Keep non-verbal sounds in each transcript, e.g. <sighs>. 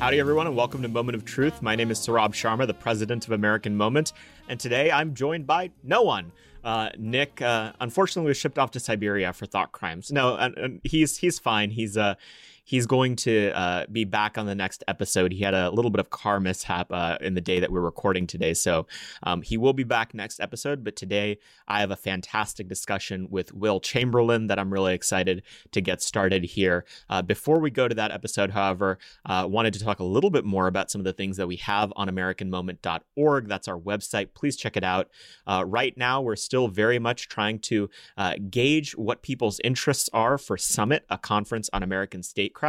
Howdy, everyone, and welcome to Moment of Truth. My name is Saurabh Sharma, the president of American Moment, and today I'm joined by no one. Uh, Nick, uh, unfortunately, was shipped off to Siberia for thought crimes. No, and, and he's he's fine. He's uh, he's going to uh, be back on the next episode. He had a little bit of car mishap uh, in the day that we're recording today, so um, he will be back next episode. But today, I have a fantastic discussion with Will Chamberlain that I'm really excited to get started here. Uh, before we go to that episode, however, uh, wanted to talk a little bit more about some of the things that we have on AmericanMoment.org. That's our website. Please check it out. Uh, right now, we're still very much trying to uh, gauge what people's interests are for Summit, a conference on American statecraft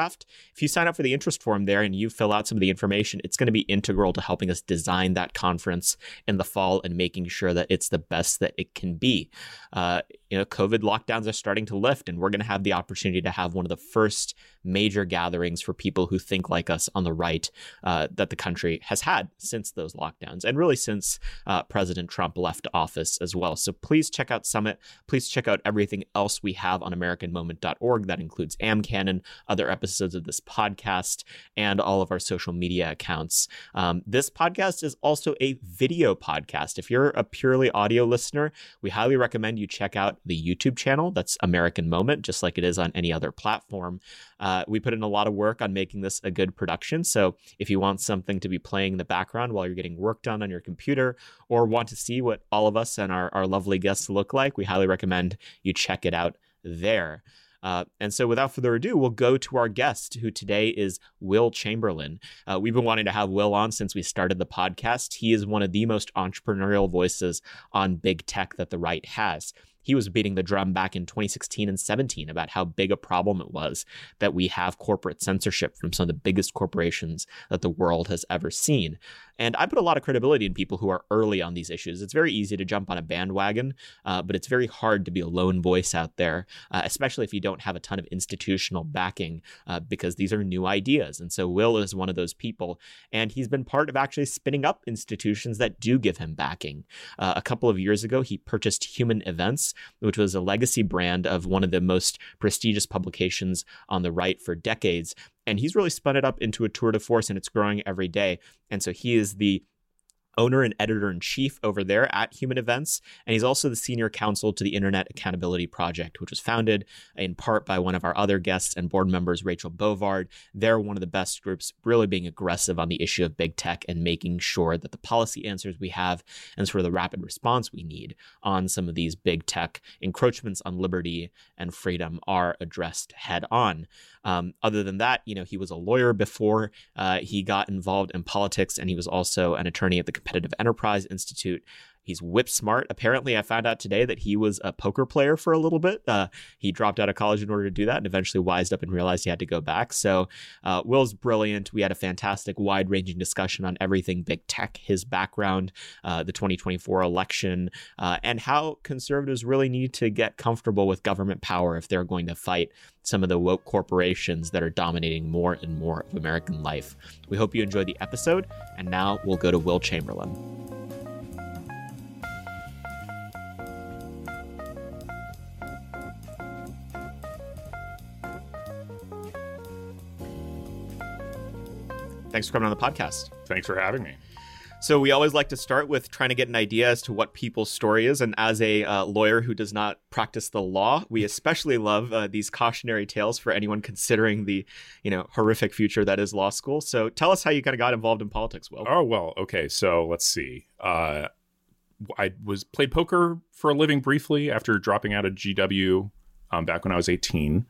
If you sign up for the interest form there and you fill out some of the information, it's going to be integral to helping us design that conference in the fall and making sure that it's the best that it can be. Uh, you know, COVID lockdowns are starting to lift, and we're going to have the opportunity to have one of the first major gatherings for people who think like us on the right uh, that the country has had since those lockdowns, and really since uh, President Trump left office as well. So please check out Summit. Please check out everything else we have on AmericanMoment.org. That includes AmCanon, other episodes of this podcast, and all of our social media accounts. Um, this podcast is also a video podcast. If you're a purely audio listener, we highly recommend you check out the YouTube channel. That's American Moment, just like it is on any other platform. Uh, we put in a lot of work on making this a good production. So if you want something to be playing in the background while you're getting work done on your computer or want to see what all of us and our, our lovely guests look like, we highly recommend you check it out there. Uh, and so, without further ado, we'll go to our guest, who today is Will Chamberlain. Uh, we've been wanting to have Will on since we started the podcast. He is one of the most entrepreneurial voices on big tech that the right has he was beating the drum back in 2016 and 17 about how big a problem it was that we have corporate censorship from some of the biggest corporations that the world has ever seen. And I put a lot of credibility in people who are early on these issues. It's very easy to jump on a bandwagon, uh, but it's very hard to be a lone voice out there, uh, especially if you don't have a ton of institutional backing, uh, because these are new ideas. And so Will is one of those people, and he's been part of actually spinning up institutions that do give him backing. Uh, a couple of years ago, he purchased Human Events, which was a legacy brand of one of the most prestigious publications on the right for decades and he's really spun it up into a tour de force and it's growing every day. And so he is the owner and editor in chief over there at Human Events. And he's also the senior counsel to the Internet Accountability Project, which was founded in part by one of our other guests and board members, Rachel Bovard. They're one of the best groups, really being aggressive on the issue of big tech and making sure that the policy answers we have and sort of the rapid response we need on some of these big tech encroachments on liberty and freedom are addressed head on. Um, other than that, you know, he was a lawyer before uh, he got involved in politics, and he was also an attorney at the Competitive Enterprise Institute. He's whip smart. Apparently, I found out today that he was a poker player for a little bit. Uh, he dropped out of college in order to do that and eventually wised up and realized he had to go back. So, uh, Will's brilliant. We had a fantastic, wide ranging discussion on everything big tech, his background, uh, the 2024 election, uh, and how conservatives really need to get comfortable with government power if they're going to fight some of the woke corporations that are dominating more and more of American life. We hope you enjoyed the episode, and now we'll go to Will Chamberlain. Thanks for coming on the podcast. Thanks for having me. So we always like to start with trying to get an idea as to what people's story is, and as a uh, lawyer who does not practice the law, we <laughs> especially love uh, these cautionary tales for anyone considering the, you know, horrific future that is law school. So tell us how you kind of got involved in politics, Will. Oh well, okay. So let's see. Uh, I was played poker for a living briefly after dropping out of GW um, back when I was eighteen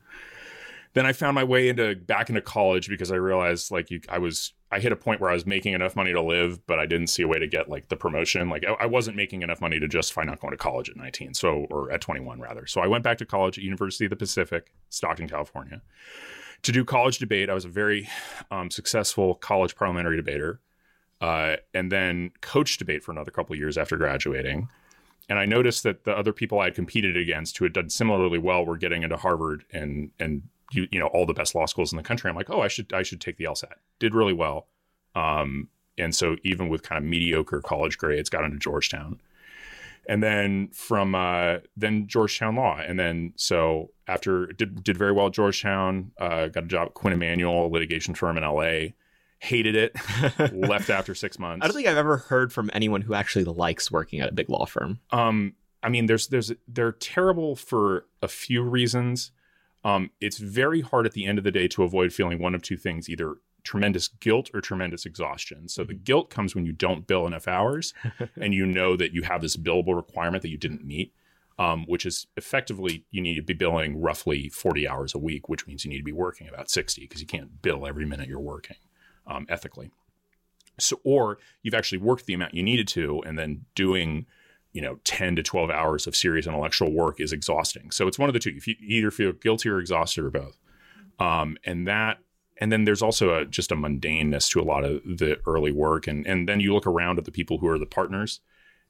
then I found my way into back into college because I realized like you, I was I hit a point where I was making enough money to live, but I didn't see a way to get like the promotion. Like I, I wasn't making enough money to justify not going to college at 19, so or at 21 rather. So I went back to college at University of the Pacific, Stockton, California, to do college debate. I was a very um, successful college parliamentary debater, uh, and then coach debate for another couple years after graduating. And I noticed that the other people I had competed against who had done similarly well were getting into Harvard and and you, you know all the best law schools in the country. I'm like, oh, I should I should take the LSAT. Did really well, um, and so even with kind of mediocre college grades, got into Georgetown, and then from uh, then Georgetown Law, and then so after did did very well at Georgetown, uh, got a job at Quinn Emanuel, a litigation firm in LA. hated it, <laughs> left after six months. I don't think I've ever heard from anyone who actually likes working at a big law firm. Um, I mean, there's there's they're terrible for a few reasons. Um, it's very hard at the end of the day to avoid feeling one of two things: either tremendous guilt or tremendous exhaustion. So the guilt comes when you don't bill enough hours, <laughs> and you know that you have this billable requirement that you didn't meet. Um, which is effectively you need to be billing roughly 40 hours a week, which means you need to be working about 60 because you can't bill every minute you're working um, ethically. So, or you've actually worked the amount you needed to, and then doing, you know, 10 to 12 hours of serious intellectual work is exhausting. So it's one of the two. If you either feel guilty or exhausted or both. Um, and that, and then there's also a, just a mundaneness to a lot of the early work. And, and then you look around at the people who are the partners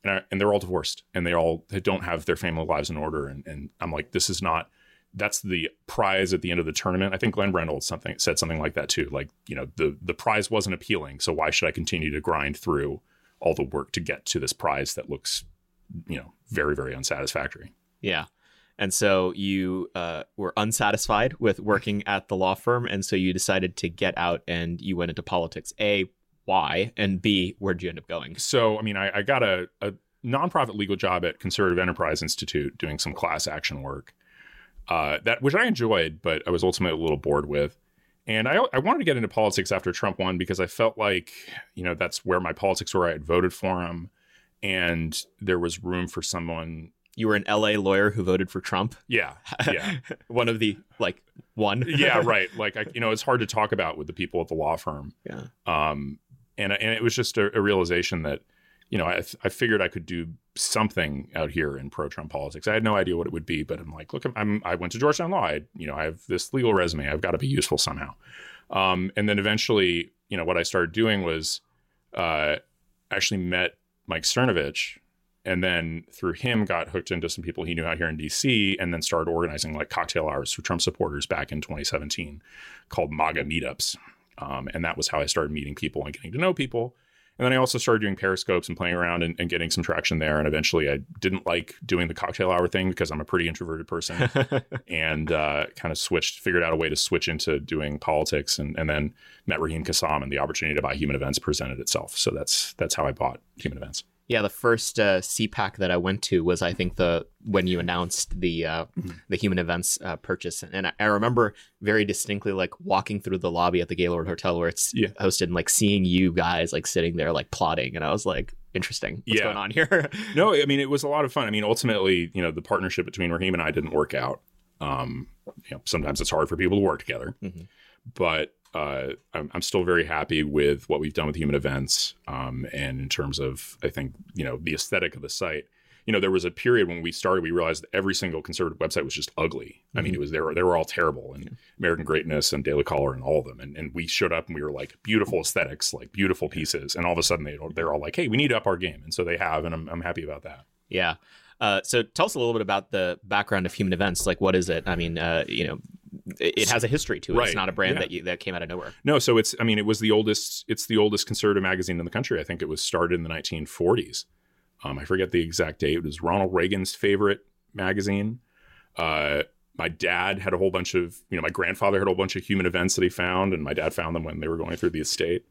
and, I, and they're all divorced and they all they don't have their family lives in order. And, and I'm like, this is not, that's the prize at the end of the tournament. I think Glenn Reynolds something said something like that too. Like, you know, the the prize wasn't appealing, so why should I continue to grind through all the work to get to this prize that looks, you know, very very unsatisfactory. Yeah. And so you uh, were unsatisfied with working <laughs> at the law firm, and so you decided to get out and you went into politics. A, why? And B, where'd you end up going? So, I mean, I, I got a, a nonprofit legal job at Conservative Enterprise Institute doing some class action work uh, that which I enjoyed, but I was ultimately a little bored with. And I, I wanted to get into politics after Trump won because I felt like, you know, that's where my politics were. I had voted for him, and there was room for someone. You were an LA lawyer who voted for Trump. Yeah, yeah, <laughs> one of the like one. yeah, <laughs> right. Like I, you know, it's hard to talk about with the people at the law firm. Yeah. Um, and and it was just a, a realization that you know, I, I figured I could do something out here in pro-Trump politics. I had no idea what it would be, but I'm like, look, I'm I went to Georgetown Law. I, you know, I have this legal resume. I've got to be useful somehow. Um, and then eventually, you know, what I started doing was uh, actually met Mike Cernovich, and then through him got hooked into some people he knew out here in DC, and then started organizing like cocktail hours for Trump supporters back in 2017, called MAGA meetups. Um, and that was how I started meeting people and getting to know people. And then I also started doing periscopes and playing around and, and, getting some traction there. And eventually I didn't like doing the cocktail hour thing because I'm a pretty introverted person <laughs> and uh, kind of switched, figured out a way to switch into doing politics and, and then met Raheem Kassam and the opportunity to buy Human Events presented itself. So that's that's how I bought Human Events. Yeah, the first uh, CPAC that I went to was, I think, the when you announced the uh, mm-hmm. the Human Events uh, purchase, and I, I, remember very distinctly like walking through the lobby at the Gaylord Hotel where it's yeah. hosted, and like seeing you guys like sitting there like plotting, and I was like, interesting, what's yeah. going on here? <laughs> no, I mean it was a lot of fun. I mean, ultimately, you know, the partnership between Raheem and I didn't work out. Um, you know, sometimes it's hard for people to work together, mm-hmm. but uh, I'm, I'm, still very happy with what we've done with human events. Um, and in terms of, I think, you know, the aesthetic of the site, you know, there was a period when we started, we realized that every single conservative website was just ugly. Mm-hmm. I mean, mm-hmm. it was, they were, they were all terrible and yeah. American Greatness and Daily Caller and all of them. And, and we showed up and we were like beautiful aesthetics, like beautiful pieces. And all of a sudden they, they're all like, Hey, we need to up our game. And so they have, and I'm, I'm happy about that. Yeah. Uh, so tell us a little bit about the background of human events. Like, what is it? I mean, uh, you know, it has a history to it. Right. It's not a brand yeah. that you, that came out of nowhere. No, so it's I mean it was the oldest it's the oldest conservative magazine in the country. I think it was started in the 1940s. Um, I forget the exact date. It was Ronald Reagan's favorite magazine. Uh, my dad had a whole bunch of you know my grandfather had a whole bunch of human events that he found, and my dad found them when they were going through the estate.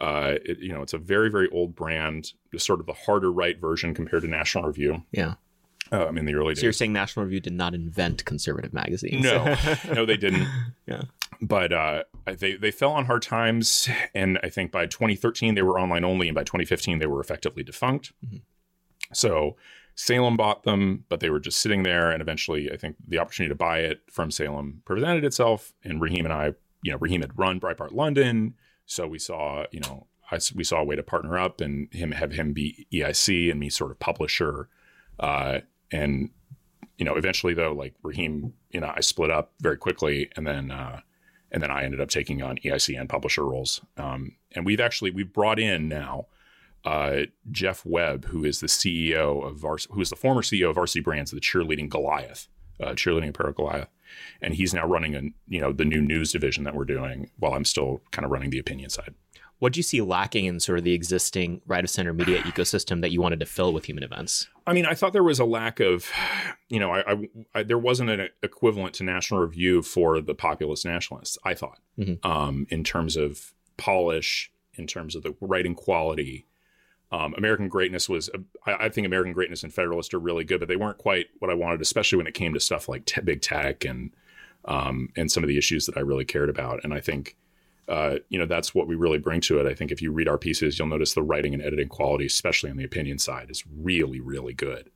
Uh, it, you know, it's a very very old brand, just sort of the harder right version compared to National Review. Yeah um, in the early so days. So you're saying National Review did not invent conservative magazines? No, <laughs> no, they didn't. yeah, but uh, they they fell on hard times, and I think by 2013 they were online only, and by 2015 they were effectively defunct. Mm-hmm. So Salem bought them, but they were just sitting there, and eventually I think the opportunity to buy it from Salem presented itself, and Raheem and I, you know, Raheem had run Breitbart London, so we saw, you know. I, we saw a way to partner up and him have him be EIC and me sort of publisher. Uh, and you know, eventually though, like Raheem, you know, I split up very quickly, and then uh, and then I ended up taking on EIC and publisher roles. Um, and we've actually we've brought in now uh, Jeff Webb, who is the CEO of Vars- who is the former CEO of Varsity Brands, the cheerleading Goliath, uh, cheerleading apparel Goliath, and he's now running a you know the new news division that we're doing, while I'm still kind of running the opinion side. What do you see lacking in sort of the existing right of center media ecosystem that you wanted to fill with human events? I mean, I thought there was a lack of, you know, I, I, I there wasn't an equivalent to National Review for the populist nationalists. I thought, mm-hmm. um, in terms of polish, in terms of the writing quality. Um, American Greatness was, I, I, think American Greatness and Federalist are really good, but they weren't quite what I wanted, especially when it came to stuff like te- big tech and um, and some of the issues that I really cared about. And I think, uh, you know, that's what we really bring to it. I think if you read our pieces, you'll notice the writing and editing quality, especially on the opinion side, is really, really good.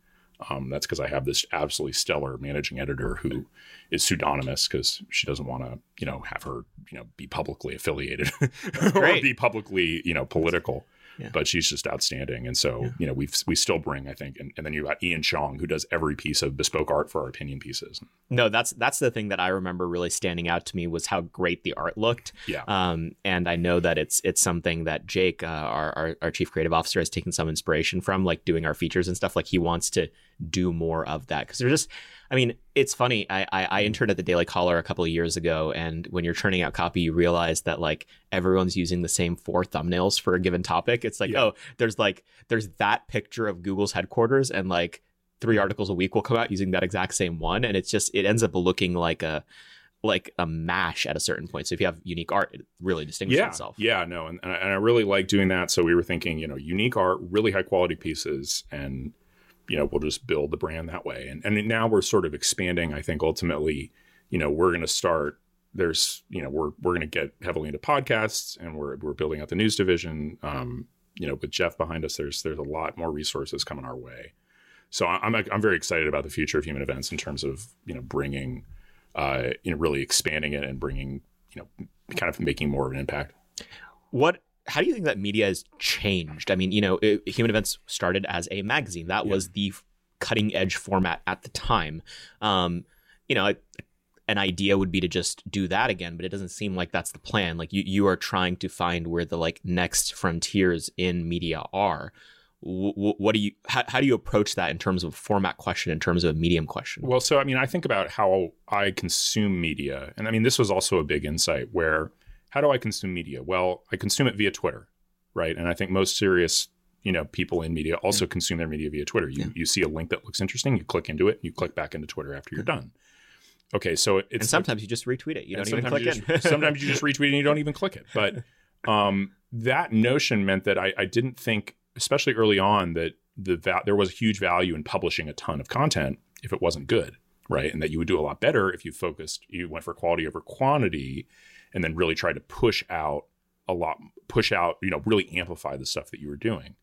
Um, that's because I have this absolutely stellar managing editor who is pseudonymous because she doesn't want to, you know, have her, you know, be publicly affiliated <laughs> or be publicly, you know, political. Yeah. But she's just outstanding, and so yeah. you know we've, we still bring I think, and, and then you got Ian Chong who does every piece of bespoke art for our opinion pieces. No, that's that's the thing that I remember really standing out to me was how great the art looked. Yeah. Um, and I know that it's it's something that Jake, uh, our, our our chief creative officer, has taken some inspiration from, like doing our features and stuff. Like he wants to do more of that because they're just I mean, it's funny. I, I, I mm-hmm. interned at the Daily Caller a couple of years ago, and when you're churning out copy, you realize that like everyone's using the same four thumbnails for a given topic. It's like, yeah. oh, there's like there's that picture of Google's headquarters, and like three articles a week will come out using that exact same one, and it's just it ends up looking like a like a mash at a certain point. So if you have unique art, it really distinguishes yeah, itself. Yeah, no, and, and I really like doing that. So we were thinking, you know, unique art, really high quality pieces, and you know, we'll just build the brand that way. And and now we're sort of expanding. I think ultimately, you know, we're going to start. There's, you know, we're we're going to get heavily into podcasts, and we're we're building out the news division. Um, you know, with Jeff behind us, there's there's a lot more resources coming our way. So I'm I'm very excited about the future of human events in terms of you know bringing, uh, you know, really expanding it and bringing you know, kind of making more of an impact. What how do you think that media has changed? I mean, you know, it, Human Events started as a magazine. That yeah. was the cutting edge format at the time. Um, you know, an idea would be to just do that again, but it doesn't seem like that's the plan. Like you, you are trying to find where the like next frontiers in media are. what do you how, how do you approach that in terms of format question in terms of a medium question well so i mean i think about how i consume media and i mean this was also a big insight where how do I consume media? Well, I consume it via Twitter, right? And I think most serious, you know, people in media also yeah. consume their media via Twitter. You yeah. you see a link that looks interesting, you click into it, you click back into Twitter after you're done. Okay, so it's and sometimes like, you just retweet it. You don't even click it. Just, <laughs> sometimes you just retweet and you don't even click it. But <laughs> um, that notion meant that I, I, didn't think, especially early on, that the va- there was a huge value in publishing a ton of content if it wasn't good, right? And that you would do a lot better if you focused, you went for quality over quantity, and then really try to push out a lot, push out, you know, really amplify the stuff that you were doing.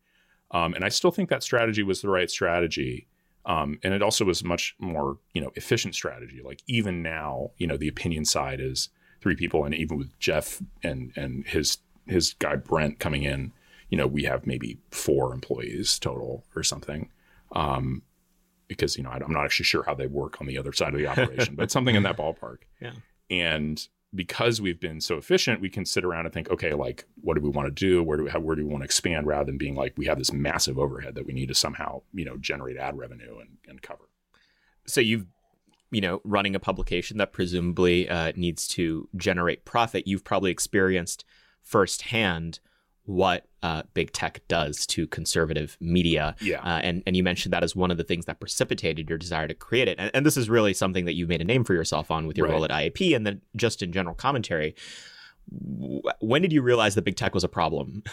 Um, and I still think that strategy was the right strategy. Um, and it also was much more, you know, efficient strategy. Like even now, you know, the opinion side is three people, and even with Jeff and and his his guy Brent coming in, you know, we have maybe four employees total or something. Um, because you know I'm not actually sure how they work on the other side of the operation, but something in that <laughs> ballpark. Yeah. And because we've been so efficient, we can sit around and think, okay, like what do we want to do? Where do we where do we want to expand rather than being like we have this massive overhead that we need to somehow, you know, generate ad revenue and, and cover. So you've you know, running a publication that presumably uh, needs to generate profit, you've probably experienced firsthand what uh, big tech does to conservative media. Yeah. Uh, and, and you mentioned that as one of the things that precipitated your desire to create it. And, and this is really something that you've made a name for yourself on with your right. role at IAP and then just in general commentary. When did you realize that big tech was a problem?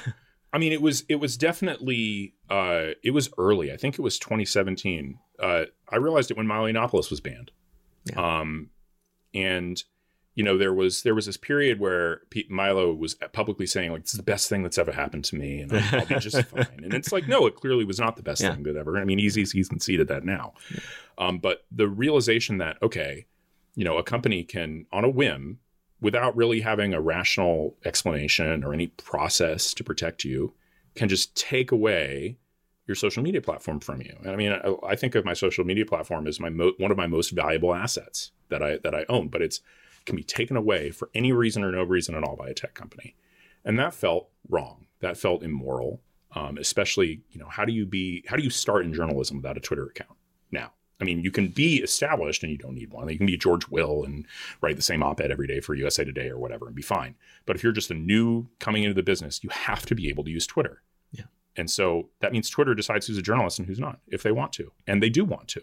I mean, it was it was definitely uh, it was early. I think it was 2017. Uh, I realized it when Milo Yiannopoulos was banned. Yeah. Um, and you know, there was there was this period where Pete Milo was publicly saying like, "This is the best thing that's ever happened to me, and I'll, I'll be just <laughs> fine." And it's like, no, it clearly was not the best yeah. thing that ever. I mean, he's he's conceded that now, yeah. um, but the realization that okay, you know, a company can on a whim, without really having a rational explanation or any process to protect you, can just take away your social media platform from you. And I mean, I, I think of my social media platform as my mo- one of my most valuable assets that I that I own, but it's can be taken away for any reason or no reason at all by a tech company. And that felt wrong. That felt immoral. Um, especially, you know, how do you be, how do you start in journalism without a Twitter account now? I mean, you can be established and you don't need one. You can be George Will and write the same op-ed every day for USA Today or whatever and be fine. But if you're just a new coming into the business, you have to be able to use Twitter. Yeah. And so that means Twitter decides who's a journalist and who's not if they want to, and they do want to.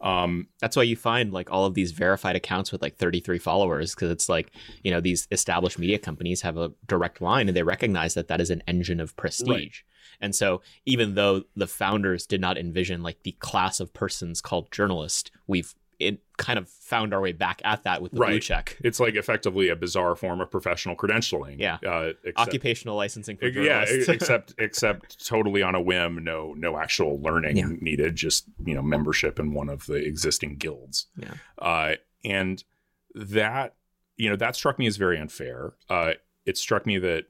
Um, That's why you find like all of these verified accounts with like 33 followers because it's like, you know, these established media companies have a direct line and they recognize that that is an engine of prestige. Right. And so even though the founders did not envision like the class of persons called journalist, we've it kind of found our way back at that with the blue Right. check. it's like effectively a bizarre form of professional credentialing. Yeah. Uh, except, Occupational licensing for yeah, <laughs> except except totally on a whim. No, no actual learning Yeah. needed. Just you know, membership in one of the existing guilds. Yeah. Uh, and that you know that struck me as very unfair. Uh, it struck me that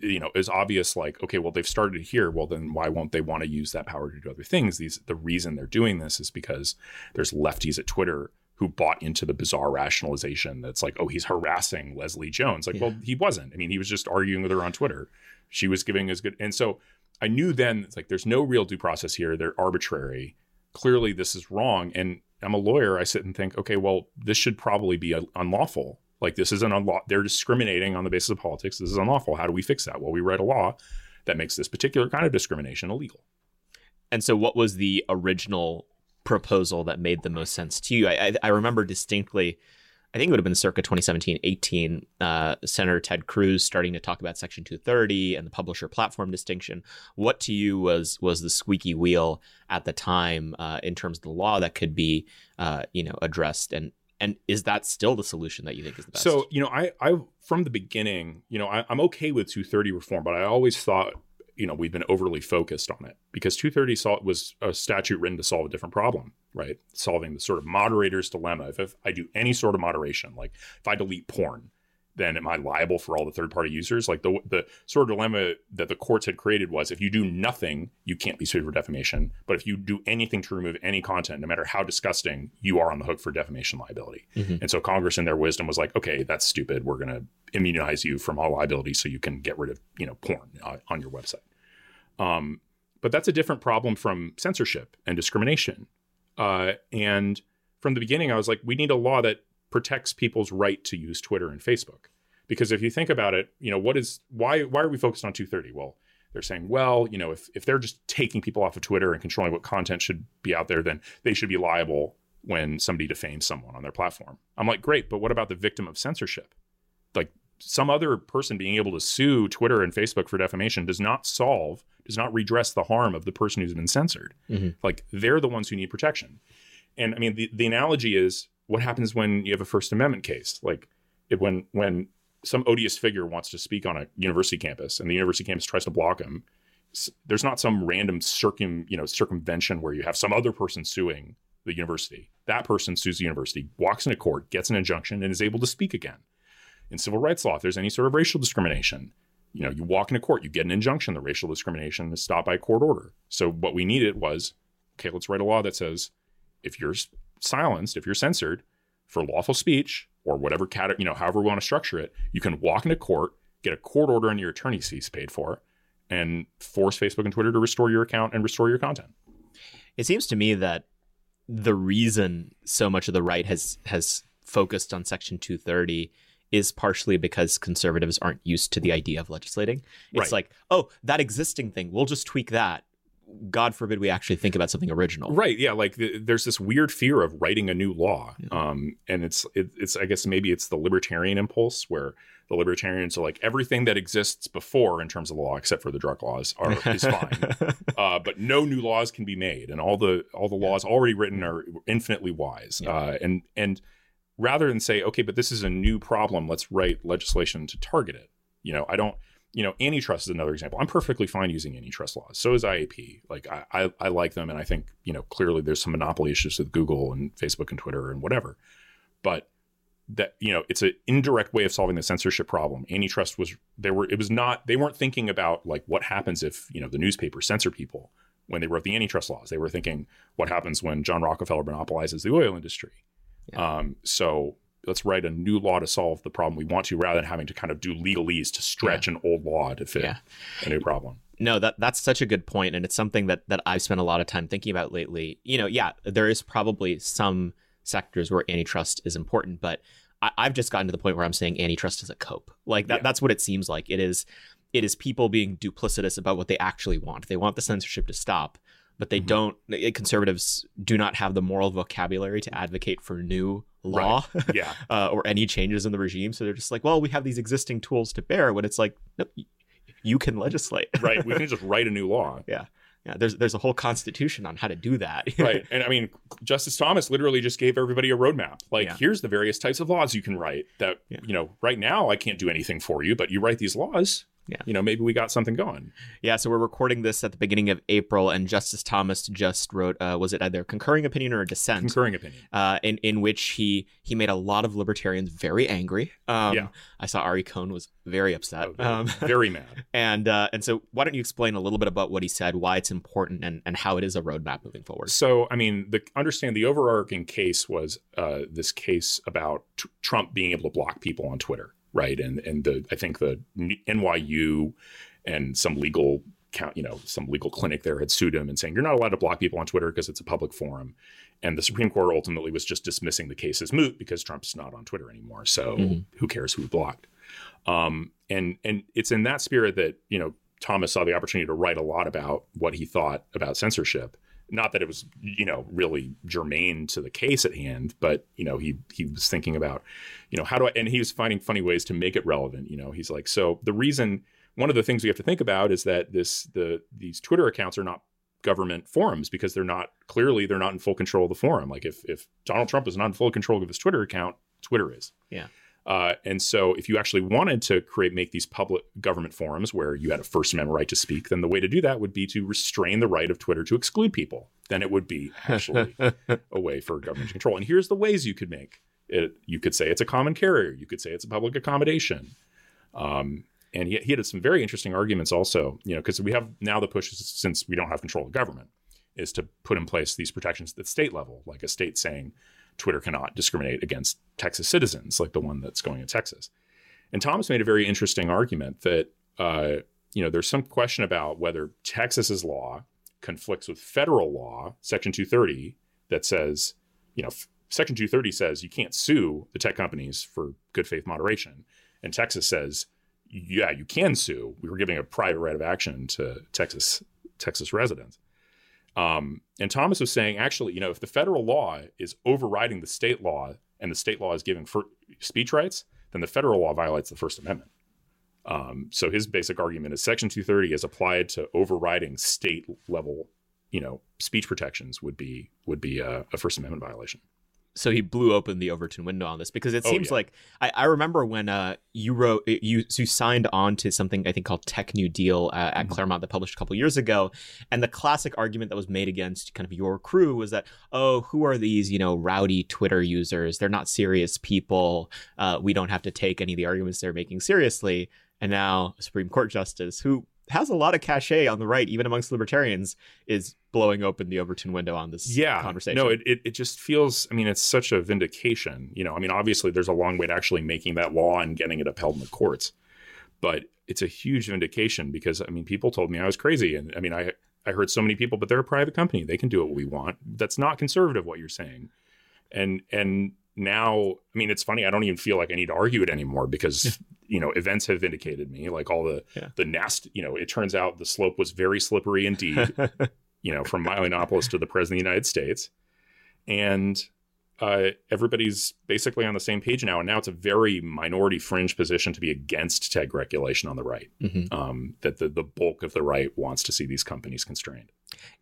you know is obvious. Like, okay, well they've started here. Well, then why won't they want to use that power to do other things? These the reason they're doing this is because there's lefties at Twitter who bought into the bizarre rationalization that's like, oh, he's harassing Leslie Jones. Like, Yeah. well, he wasn't. I mean, he was just arguing with her on Twitter. She was giving as good. And so I knew then it's like there's no real due process here. They're arbitrary. Clearly, this is wrong. And I'm a lawyer. I sit and think, okay, well, this should probably be unlawful. Like this is an unlaw. They're discriminating on the basis of politics. This is unlawful. How do we fix that? Well, we write a law that makes this particular kind of discrimination illegal. And so, what was the original proposal that made the most sense to you? I, I, I remember distinctly, I think it would have been circa 2017 18, uh, Senator Ted Cruz starting to talk about Section 230 and the publisher platform distinction. What to you was was the squeaky wheel at the time uh, in terms of the law that could be, uh, you know, addressed? And and is that still the solution that you think is the best? So you know, I I from the beginning, you know, I, I'm okay with 230 reform, but I always thought, you know, we've been overly focused on it because 230 sol- was a statute written to solve a different problem, right? Solving the sort of moderator's dilemma. If, if I do any sort of moderation, like if I delete porn, then am I liable for all the third party users? Like the the sort of dilemma that the courts had created was if you do nothing, you can't be sued for defamation. But if you do anything to remove any content, no matter how disgusting, you are on the hook for defamation liability. Mhm. And so Congress, in their wisdom, was like, okay, that's stupid. We're going to immunize you from all liability so you can get rid of you know porn uh, on your website. Um, but that's a different problem from censorship and discrimination. Uh, and from the beginning, I was like, we need a law that protects people's right to use Twitter and Facebook. Because if you think about it, you know, what is why why are we focused on 230? Well, they're saying, well, you know, if if they're just taking people off of Twitter and controlling what content should be out there, then they should be liable when somebody defames someone on their platform. I'm like, great, but what about the victim of censorship? Like some other person being able to sue Twitter and Facebook for defamation does not solve, does not redress the harm of the person who's been censored. Mhm. Like they're the ones who need protection. And I mean, the, the analogy is what happens when you have a First Amendment case? Like it, when when some odious figure wants to speak on a university campus and the university campus tries to block him, there's not some random circum you know circumvention where you have some other person suing the university. That person sues the university, walks into court, gets an injunction, and is able to speak again. In civil rights law, if there's any sort of racial discrimination, you know, you walk into court, you get an injunction, the racial discrimination is stopped by court order. So what we needed was, okay, let's write a law that says if you're silenced, if you're censored for lawful speech or whatever cat, you know, however we want to structure it, you can walk into court, get a court order and your attorney's fees paid for, and force Facebook and Twitter to restore your account and restore your content. It seems to me that the reason so much of the right has has focused on Section 230 is partially because conservatives aren't used to the idea of legislating. It's Right. like, oh, that existing thing, we'll just tweak that. God forbid we actually think about something original. Right. Yeah. Like th- there's this weird fear of writing a new law. Um, and it's, it, it's, I guess maybe it's the libertarian impulse where the libertarians are like everything that exists before in terms of the law, except for the drug laws are, is fine. <laughs> uh, but no new laws can be made. And all the, all the laws already written are infinitely wise. Yeah. Uh, and, and rather than say, okay, but this is a new problem, let's write legislation to target it. You know, I don't, you know, antitrust is another example. I'm perfectly fine using antitrust laws. So is IAP. Like I, I, I like them, and I think you know clearly there's some monopoly issues with Google and Facebook and Twitter and whatever. But that you know, it's an indirect way of solving the censorship problem. Antitrust was they were it was not they weren't thinking about like what happens if you know the newspaper censor people when they wrote the antitrust laws. They were thinking what happens when John Rockefeller monopolizes the oil industry. Um, so let's write a new law to solve the problem we want to, rather than having to kind of do legalese to stretch an old law to fit Yeah. a new problem. No, that that's such a good point, and it's something that that I've spent a lot of time thinking about lately. You know, yeah, there is probably some sectors where antitrust is important, but I, I've just gotten to the point where I'm saying antitrust is a cope. Like that, Yeah. that's what it seems like. It is, it is people being duplicitous about what they actually want. They want the censorship to stop, but they Mhm. don't. Conservatives do not have the moral vocabulary to advocate for new law <laughs> Yeah. uh, or any changes in the regime. So they're just like, well, we have these existing tools to bear. When it's like, no, y- you can legislate. right. <laughs> We can just write a new law. Yeah. Yeah, there's there's a whole constitution on how to do that. <laughs> right. And I mean, Justice Thomas literally just gave everybody a roadmap. Like, Yeah. here's the various types of laws you can write that, Yeah. you know, right now I can't do anything for you, but you write these laws. Yeah. You know, maybe we got something going. Yeah, so we're recording this at the beginning of April, and Justice Thomas just wrote, uh, was it either concurring opinion or a dissent? Concurring opinion. uh, in in which he he made a lot of libertarians very angry. Um, Yeah. I saw Ari Cohn was very upset. Oh, very, um, <laughs> very mad. and uh, and so why don't you explain a little bit about what he said, why it's important, and and how it is a roadmap moving forward? So, I mean, the understand the overarching case was uh, this case about t- Trump being able to block people on Twitter, right? And and the I think the NYU and some legal count, you know, some legal clinic there had sued him and saying you're not allowed to block people on Twitter because it's a public forum. And the Supreme Court ultimately was just dismissing the case as moot because Trump's not on Twitter anymore. So Mhm. who cares who he blocked? Um, and and it's in that spirit that you know Thomas saw the opportunity to write a lot about what he thought about censorship. Not that it was you know really germane to the case at hand, but you know he he was thinking about you know how do I and he was finding funny ways to make it relevant. You know he's like so the reason one of the things we have to think about is that this the these Twitter accounts are not government forums because they're not clearly they're not in full control of the forum. Like if if Donald Trump is not in full control of his Twitter account, Twitter is. Yeah. Uh, and so, if you actually wanted to create make these public government forums where you had a First Amendment right to speak, then the way to do that would be to restrain the right of Twitter to exclude people. Then it would be actually <laughs> a way for government to control. And here's the ways you could make it. You could say it's a common carrier. You could say it's a public accommodation. Um, and he, he had some very interesting arguments also, you know, because we have now the push since we don't have control of government is to put in place these protections at the state level, like a state saying Twitter cannot discriminate against Texas citizens, like the one that's going in Texas. And Thomas made a very interesting argument that, uh, you know, there's some question about whether Texas's law conflicts with federal law, Section 230, that says, you know, f- Section 230 says you can't sue the tech companies for good faith moderation. And Texas says, yeah, you can sue. We were giving a private right of action to Texas Texas residents. Um, and Thomas was saying, actually, you know, if the federal law is overriding the state law and the state law is giving speech rights, then the federal law violates the First Amendment. Um, so his basic argument is Section 230 is applied to overriding state level, you know, speech protections would be would be a, a First Amendment violation. So he blew open the Overton window on this because it Oh, seems yeah. like I, I remember when uh, you wrote you you signed on to something I think called Tech New Deal uh, at Mhm. Claremont that published a couple years ago, and the classic argument that was made against kind of your crew was that oh who are these you know rowdy Twitter users they're not serious people uh, we don't have to take any of the arguments they're making seriously and now a Supreme Court justice who has a lot of cachet on the right even amongst libertarians is blowing open the Overton window on this yeah. conversation. No it, it, it just feels i mean it's such a vindication you know i mean obviously there's a long way to actually making that law and getting it upheld in the courts but it's a huge vindication because i mean people told me i was crazy and i mean i i heard so many people but they're a private company. They can do what we want. That's not conservative what you're saying. And and now i mean it's funny i don't even feel like i need to argue it anymore because you know events have vindicated me like all the Yeah. the nast you know it turns out the slope was very slippery indeed <laughs> you know, from Milo Yiannopoulos to the President of the United States. And uh, everybody's basically on the same page now. And now it's a very minority fringe position to be against tech regulation on the right, Mhm. um, that the, the bulk of the right wants to see these companies constrained.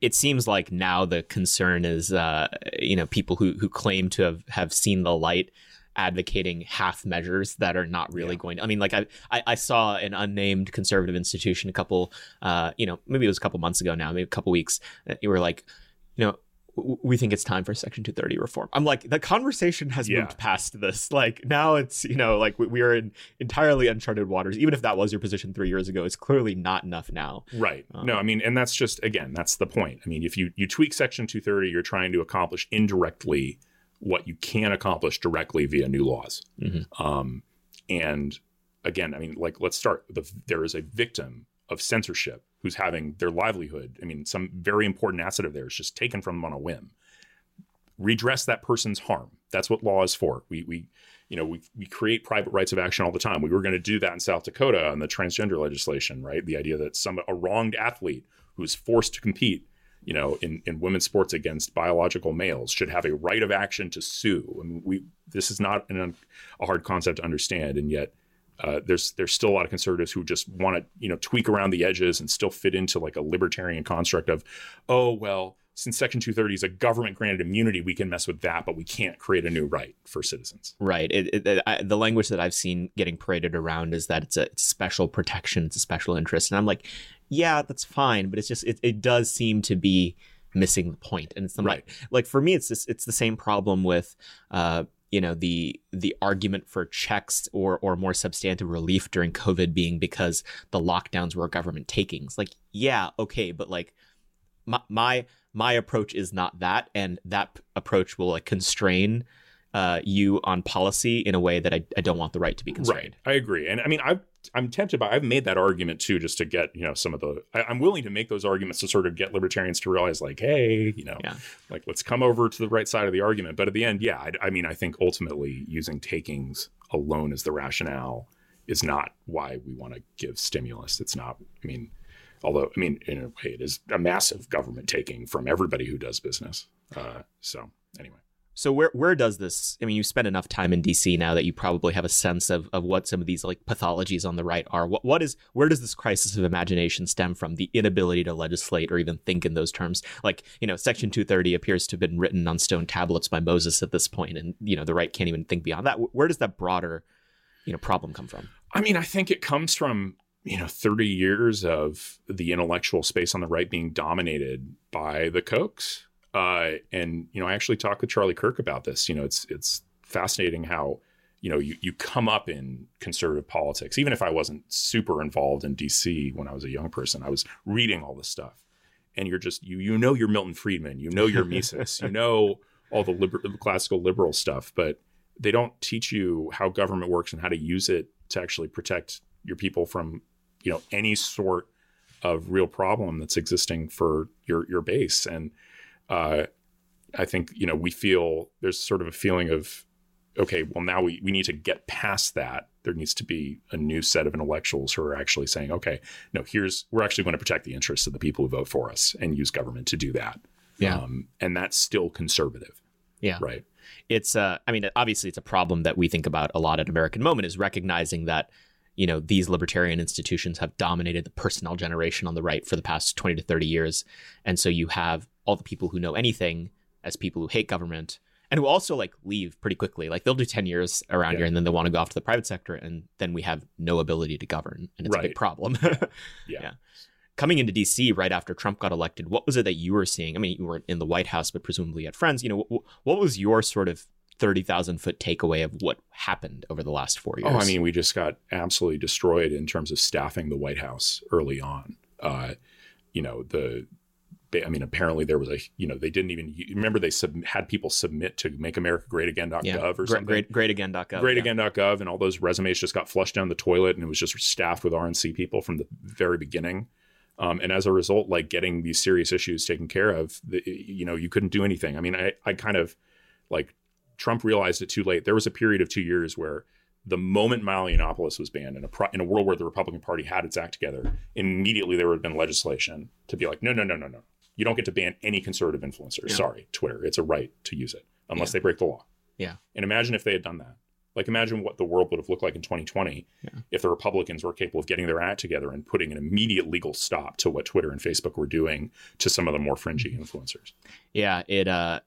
it seems like now the concern is uh, you know people who who claim to have have seen the light advocating half measures that are not really Yeah. going to i mean like I, I i saw an unnamed conservative institution a couple uh you know maybe it was a couple months ago now maybe a couple weeks you were like you know we think it's time for section 230 reform i'm like the conversation has Yeah. moved past this like now it's you know like we, we are in entirely uncharted waters even if that was your position three years ago it's clearly not enough now Right. Um, no, I mean, and that's just, again, that's the point. I mean, if you, you tweak Section 230, you're trying to accomplish indirectly what you can accomplish directly via new laws. Mhm. Um, and again, I mean, like, let's start. The, there is a victim of censorship who's having their livelihood. I mean, some very important asset of theirs just taken from them on a whim. Redress that person's harm. That's what law is for. We, we, you know, we, we create private rights of action all the time. We were going to do that in South Dakota on the transgender legislation, right? The idea that some a wronged athlete who is forced to compete, you know, in, in women's sports against biological males should have a right of action to sue. I mean, we this is not an, a hard concept to understand, and yet uh, there's there's still a lot of conservatives who just want to you know tweak around the edges and still fit into like a libertarian construct of, oh well, since Section 230 is a government granted immunity, we can mess with that, but we can't create a new right for citizens. Right. It, it, I, the language that I've seen getting paraded around is that it's a, it's special protection, it's a special interest, and I'm like, yeah, that's fine, but it's just it, it does seem to be missing the point, and it's the, right. Like, like for me, it's this, it's the same problem with. Uh, you know the the argument for checks or or more substantive relief during covid being because the lockdowns were government takings like yeah okay but like my my, my approach is not that and that approach will like constrain uh, you on policy in a way that I, I don't want the right to be constrained. Right. I agree. And I mean, I I'm tempted by I've made that argument too, just to get you know some of the I, am willing to make those arguments to sort of get libertarians to realize like, hey, you know, yeah. like let's come over to the right side of the argument. But at the end, yeah, I, I mean, I think ultimately using takings alone as the rationale is not why we want to give stimulus. It's not. I mean, although I mean, in a way, it is a massive government taking from everybody who does business. Uh, so anyway. So where where does this? I mean, you spend enough time in DC now that you probably have a sense of, of what some of these like pathologies on the right are. What what is where does this crisis of imagination stem from? The inability to legislate or even think in those terms. Like you know, Section 230 appears to have been written on stone tablets by Moses at this point, and you know the right can't even think beyond that. Where does that broader you know problem come from? I mean, I think it comes from you know 30 years of the intellectual space on the right being dominated by the Kochs uh, and you know, I actually talked with Charlie Kirk about this. You know, it's it's fascinating how you know you you come up in conservative politics. Even if I wasn't super involved in DC when I was a young person, I was reading all this stuff, and you're just you you know you're Milton Friedman, you know you're Mises, you know <laughs> all the liber- classical liberal stuff, but they don't teach you how government works and how to use it to actually protect your people from you know any sort of real problem that's existing for your your base. And uh, I think you know we feel there's sort of a feeling of okay, well now we we need to get past that. There needs to be a new set of intellectuals who are actually saying, okay, no, here's we're actually going to protect the interests of the people who vote for us and use government to do that. Yeah, um, and that's still conservative. Yeah, right. It's uh, I mean, obviously, it's a problem that we think about a lot at American Moment is recognizing that you know these libertarian institutions have dominated the personnel generation on the right for the past 20 to 30 years and so you have all the people who know anything as people who hate government and who also like leave pretty quickly. Like they'll do 10 years around yeah. here and then they want to go off to the private sector and then we have no ability to govern and it's right. a big problem. yeah. <laughs> yeah. yeah. Coming into DC right after Trump got elected, what was it that you were seeing? I mean, you weren't in the White House, but presumably you had friends. You know, what, what was your sort of 30,000 foot takeaway of what happened over the last four years? Oh, I mean, we just got absolutely destroyed in terms of staffing the White House early on. Uh, you know, the I mean, apparently there was a, you know, they didn't even remember they sub, had people submit to makeamericagreatagain.gov yeah. or something. Great, greatagain.gov. Greatagain.gov, yeah. and all those resumes just got flushed down the toilet, and it was just staffed with RNC people from the very beginning. Um, and as a result, like getting these serious issues taken care of, the, you know, you couldn't do anything. I mean, I, I kind of like Trump realized it too late. There was a period of two years where the moment Milo Yiannopoulos was banned in a pro- in a world where the Republican Party had its act together, immediately there would have been legislation to be like, no, no, no, no, no, you don't get to ban any conservative influencers. Yeah. Sorry, Twitter. It's a right to use it unless yeah. they break the law. Yeah. And imagine if they had done that. Like imagine what the world would have looked like in 2020 yeah. if the Republicans were capable of getting their act together and putting an immediate legal stop to what Twitter and Facebook were doing to some of the more fringy influencers. Yeah, it uh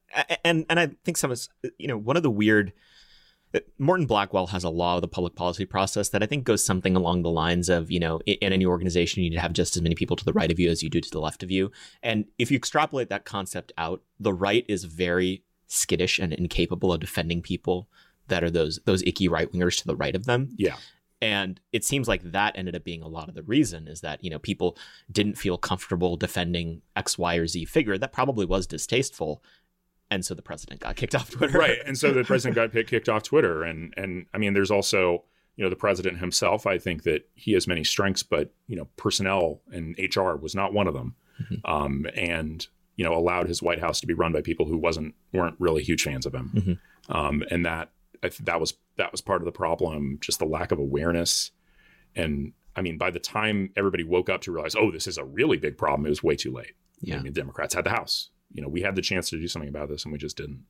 and and I think some of you know one of the weird Morton Blackwell has a law of the public policy process that I think goes something along the lines of, you know, in any organization, you need to have just as many people to the right of you as you do to the left of you. And if you extrapolate that concept out, the right is very skittish and incapable of defending people that are those those icky right wingers to the right of them. Yeah. And it seems like that ended up being a lot of the reason is that, you know, people didn't feel comfortable defending X, Y, or Z figure. That probably was distasteful and so the president got kicked off Twitter. right, and so the president got kicked off Twitter, and and I mean, there's also you know the president himself. I think that he has many strengths, but you know, personnel and HR was not one of them, mm-hmm. um, and you know, allowed his White House to be run by people who wasn't weren't really huge fans of him, mm-hmm. um, and that that was that was part of the problem. Just the lack of awareness, and I mean, by the time everybody woke up to realize, oh, this is a really big problem, it was way too late. Yeah. I mean, Democrats had the House. You know, we had the chance to do something about this, and we just didn't.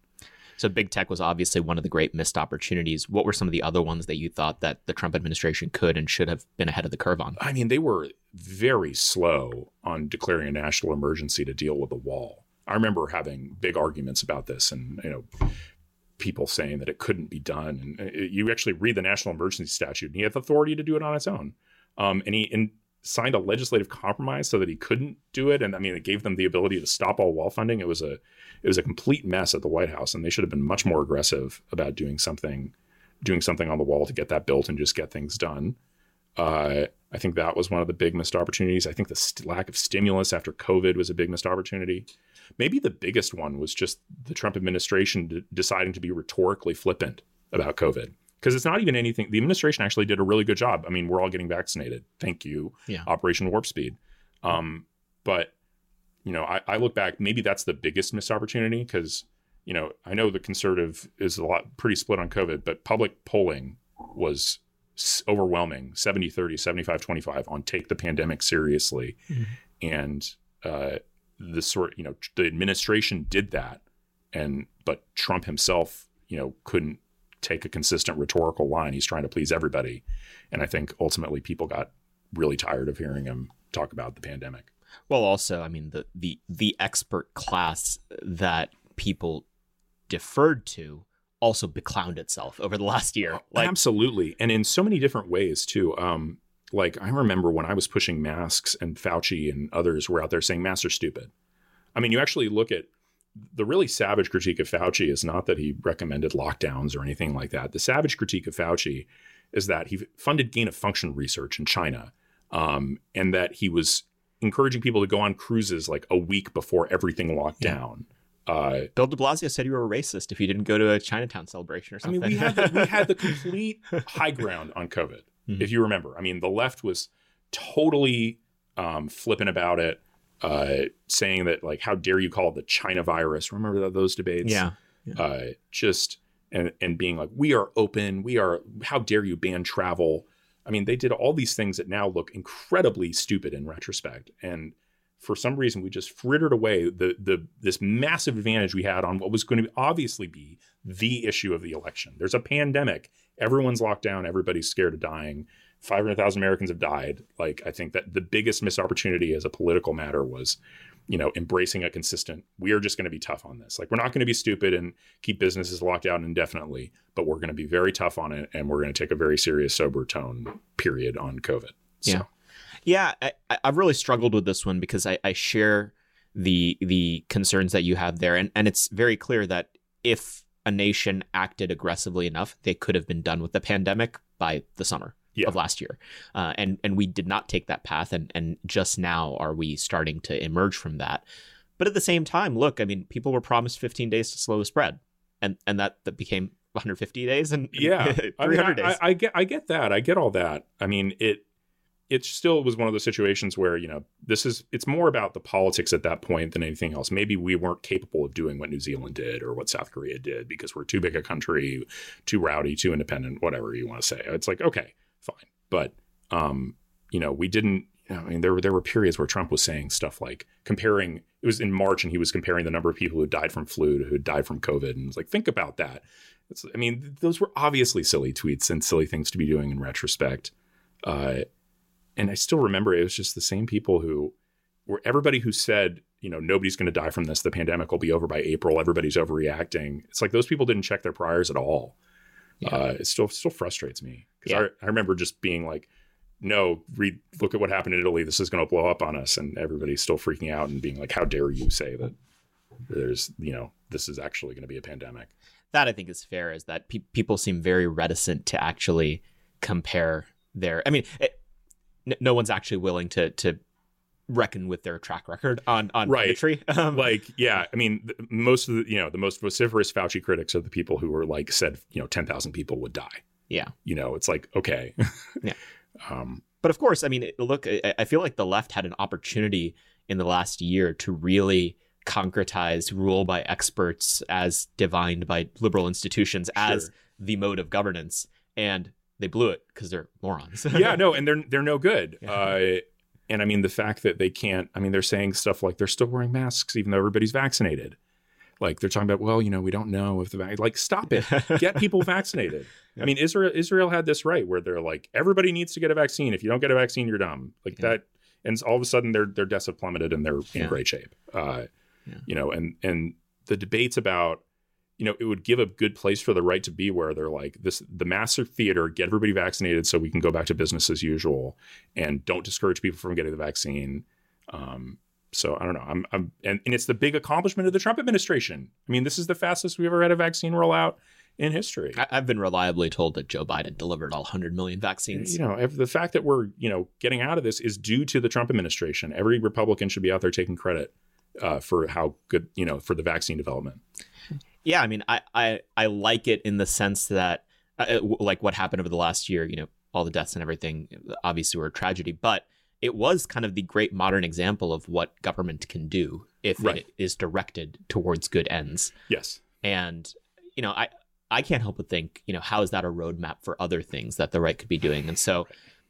So big tech was obviously one of the great missed opportunities. What were some of the other ones that you thought that the Trump administration could and should have been ahead of the curve on? I mean, they were very slow on declaring a national emergency to deal with the wall. I remember having big arguments about this, and you know, people saying that it couldn't be done. And uh, you actually read the national emergency statute, and he had the authority to do it on its own. Um, and he and signed a legislative compromise so that he couldn't do it. And I mean, it gave them the ability to stop all wall funding. It was a it was a complete mess at the White House, and they should have been much more aggressive about doing something doing something on the wall to get that built and just get things done. Uh, I think that was one of the big missed opportunities. I think the st- lack of stimulus after COVID was a big missed opportunity. Maybe the biggest one was just the Trump administration d- deciding to be rhetorically flippant about COVID because it's not even anything. The administration actually did a really good job. I mean, we're all getting vaccinated. Thank you, Yeah. Operation Warp Speed. Um, but you know, I, I look back. Maybe that's the biggest missed opportunity because you know I know the conservative is a lot pretty split on COVID, but public polling was overwhelming 70 30 75 25 on take the pandemic seriously Mhm. and uh the sort you know the administration did that and but trump himself you know couldn't take a consistent rhetorical line. He's trying to please everybody. And i think ultimately people got really tired of hearing him talk about the pandemic. Well, also, I mean the the the expert class that people deferred to also beclowned itself over the last year. Like, absolutely. And in so many different ways too. Um like i remember when i was pushing masks and fauci and others were out there saying masks are stupid. I mean you actually look at the really savage critique of fauci is not that he recommended lockdowns or anything like that the savage critique of fauci is that he funded gain of function research in china um, and that he was encouraging people to go on cruises like a week before everything locked Yeah. down uh, Bill De Blasio said you were a racist if you didn't go to a Chinatown celebration or I something. mean, we had the, we had the <laughs> complete high ground on COVID, Mhm. if you remember. I mean, the left was totally um, flippant about it, uh, saying that like, how dare you call it the China virus? Remember tho- those debates? yeah. Uh, just and and being like, we are open. We are. How dare you ban travel? I mean, they did all these things that now look incredibly stupid in retrospect, and for some reason we just frittered away the the this massive advantage we had on what was going to obviously be the issue of the election. There's a pandemic. Everyone's locked down. Everybody's scared of dying. 500,000 Americans have died. Like, I think that the biggest missed opportunity as a political matter was, you know, embracing a consistent, we are just going to be tough on this. Like, we're not going to be stupid and keep businesses locked down indefinitely, but we're going to be very tough on it. And we're going to take a very serious, sober tone, period, on COVID. So, Yeah. Yeah, I, I've really struggled with this one because I, I share the the concerns that you have there, and and it's very clear that if a nation acted aggressively enough, they could have been done with the pandemic by the summer Yeah. of last year, uh, and and we did not take that path, and and just now are we starting to emerge from that. But at the same time, look, I mean, people were promised 15 days to slow the spread, and and that that became <laughs> 150 days and <laughs> yeah 300 I, mean, I, days. I, I get i get that i get all that i mean it it still was one of those situations where you know this is it's more about the politics at that point than anything else maybe we weren't capable of doing what new zealand did or what south korea did because we're too big a country too rowdy too independent whatever you want to say it's like okay fine but um you know we didn't I mean, there were there were periods where Trump was saying stuff like comparing. It was in March, and he was comparing the number of people who died from flu to who died from COVID, and it's like, think about that. It's, I mean, those were obviously silly tweets and silly things to be doing in retrospect. Uh, and I still remember it was just the same people who were everybody who said, you know, nobody's going to die from this. The pandemic will be over by April. Everybody's overreacting. It's like those people didn't check their priors at all. Yeah. Uh, it still still frustrates me because Yeah. I, I remember just being like, no, read look at what happened in Italy. This is going to blow up on us, and everybody's still freaking out and being like, how dare you say that? There's, you know, this is actually going to be a pandemic. that I think is fair is that pe- people seem very reticent to actually compare their. I mean, it, n- no one's actually willing to to reckon with their track record on on Right. bigotry. <laughs> Um, like yeah i mean th- most of the you know the most vociferous fauci critics are the people who were like said you know 10,000 people would die Yeah. you know it's like okay <laughs> Yeah. <laughs> um but of course, I mean, look, I, I feel like the left had an opportunity in the last year to really concretize rule by experts as divined by liberal institutions as Sure. the mode of governance, and they blew it because they're morons. yeah, no, and they're they're no good. Yeah. Uh, and I mean the fact that they can't. I mean they're saying stuff like they're still wearing masks even though everybody's vaccinated. Like they're talking about, well, you know, we don't know if the vac- like stop it, <laughs> get people vaccinated. I mean, Israel Israel had this right where they're like everybody needs to get a vaccine. If you don't get a vaccine, you're dumb. Like Yeah. that, and all of a sudden their their deaths have plummeted and they're in great shape. Uh, Yeah. You know, and and the debates about you know, it would give a good place for the right to be where they're like this the massive theater, get everybody vaccinated so we can go back to business as usual and don't discourage people from getting the vaccine. Um, so I don't know. I'm, I'm and, and it's the big accomplishment of the Trump administration. I mean, this is the fastest we've ever had a vaccine rollout in history. I, I've been reliably told that Joe Biden delivered all 100 million vaccines. You know, if the fact that we're you know getting out of this is due to the Trump administration. Every Republican should be out there taking credit uh, for how good you know for the vaccine development. Yeah, I mean, I, I, I like it in the sense that, uh, like what happened over the last year, you know, all the deaths and everything, obviously were a tragedy, but it was kind of the great modern example of what government can do if Right. it is directed towards good ends. Yes. And, you know, I, I can't help but think, you know, how is that a roadmap for other things that the right could be doing? And so,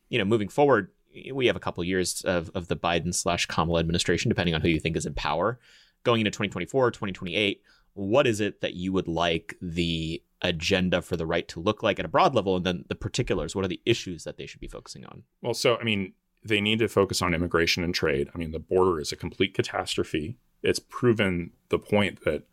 you know, moving forward, we have a couple years of, of the Biden slash Kamala administration, depending on who you think is in power. Going into 2024, 2028, what is it that you would like the agenda for the right to look like at a broad level? And then the particulars, what are the issues that they should be focusing on? Well, so I mean, they need to focus on immigration and trade. I mean, the border is a complete catastrophe. It's proven the point that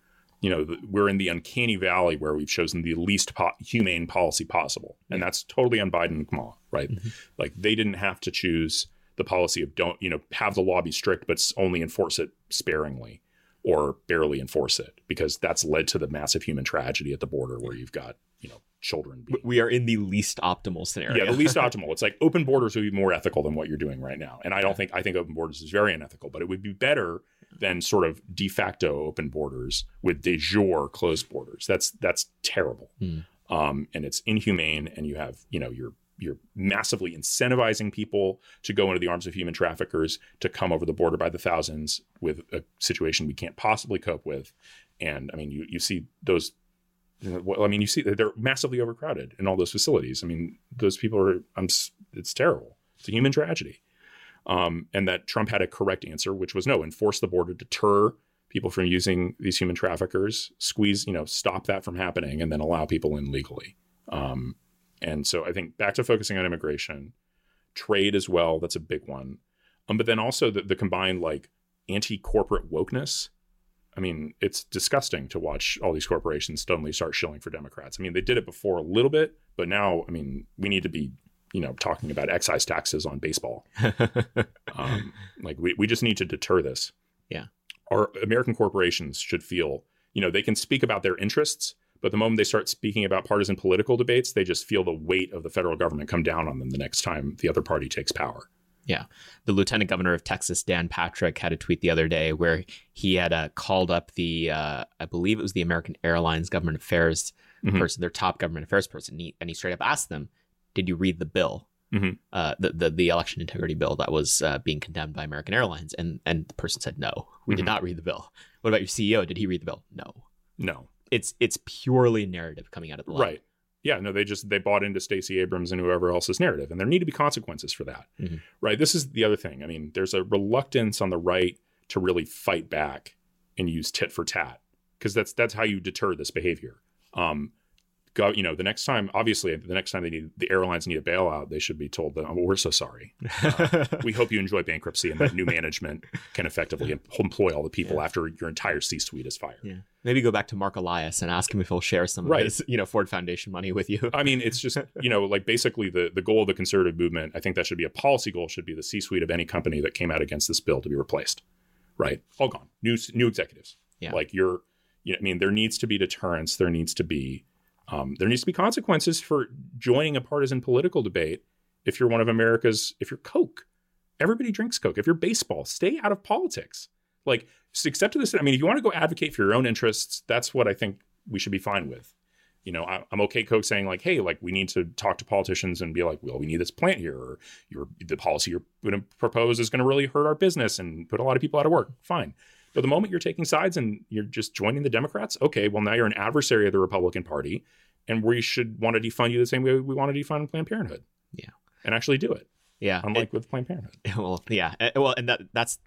you know we're in the uncanny valley where we've chosen the least po- humane policy possible, and that's totally on Biden and Kamala, right? Mm-hmm. Like they didn't have to choose the policy of don't you know have the law be strict, but only enforce it sparingly or barely enforce it, because that's led to the massive human tragedy at the border where you've got you know children being We are in the least optimal scenario. yeah, the least <laughs> optimal. It's like open borders would be more ethical than what you're doing right now. And I don't think I think open borders is very unethical, but it would be better than sort of de facto open borders with de jure closed borders. That's that's terrible. Hmm. Um, and it's inhumane and you have, you know, you're you're massively incentivizing people to go into the arms of human traffickers to come over the border by the thousands with a situation we can't possibly cope with. And I mean, you you see those well, I mean, you see that they're massively overcrowded in all those facilities. I mean, those people are. I'm. It's terrible. It's a human tragedy. Um, and that Trump had a correct answer, which was no, enforce the border, deter people from using these human traffickers, squeeze, you know, stop that from happening, and then allow people in legally. Um, and so I think back to focusing on immigration, trade as well. That's a big one. Um, but then also the, the combined like anti-corporate wokeness. I mean, it's disgusting to watch all these corporations suddenly start shilling for Democrats. I mean, they did it before a little bit, but now, I mean, we need to be, you know, talking about excise taxes on baseball. <laughs> Um, like, we, we just need to deter this. Yeah. Our American corporations should feel, you know, they can speak about their interests, but the moment they start speaking about partisan political debates, they just feel the weight of the federal government come down on them the next time the other party takes power. Yeah. The lieutenant governor of Texas, Dan Patrick, had a tweet the other day where he had uh, called up the, uh, I believe it was the American Airlines government affairs Mhm. person, their top government affairs person, and he, and he straight up asked them, "Did you read the bill, Mhm. uh, the, the the election integrity bill that was uh, being condemned by American Airlines?" And and the person said, "No, we did Mhm. not read the bill." What about your CEO? Did he read the bill? No. No. It's it's purely narrative coming out of the. Right. Yeah, no, they just they bought into Stacey Abrams and whoever else's narrative, and there need to be consequences for that. Mhm. Right. This is the other thing. I mean, there's a reluctance on the right to really fight back and use tit for tat because that's that's how you deter this behavior. Um, go, you know, the next time, obviously, the next time they need the airlines need a bailout, they should be told that oh, we're so sorry. <laughs> We hope you enjoy bankruptcy and that new management can effectively em- employ all the people Yeah. after your entire C-suite is fired. yeah. Maybe go back to Marc Elias and ask him if he'll share some Right. of his, you know, Ford Foundation money with you. I mean, it's just <laughs> you know, like basically the the goal of the conservative movement. I think that should be a policy goal. Should be the C-suite of any company that came out against this bill to be replaced. Right, all gone. New new executives. Yeah. Like you're, you know, I mean, there needs to be deterrence. There needs to be, um, there needs to be consequences for joining a partisan political debate. If you're one of America's, if you're Coke, everybody drinks Coke. If you're baseball, stay out of politics. Like, just to this. I mean, if you want to go advocate for your own interests, that's what I think we should be fine with you know, I, I'm okay Coke saying like, hey, like we need to talk to politicians and be like, well, we need this plant here, or your the policy you're going to propose is going to really hurt our business and put a lot of people out of work. Fine. But the moment you're taking sides and you're just joining the Democrats, okay, well now you're an adversary of the Republican Party, and we should want to defund you the same way we want to defund Planned Parenthood. Yeah. And actually do it. Yeah. Unlike with Planned Parenthood. <laughs> well yeah uh, well and that that's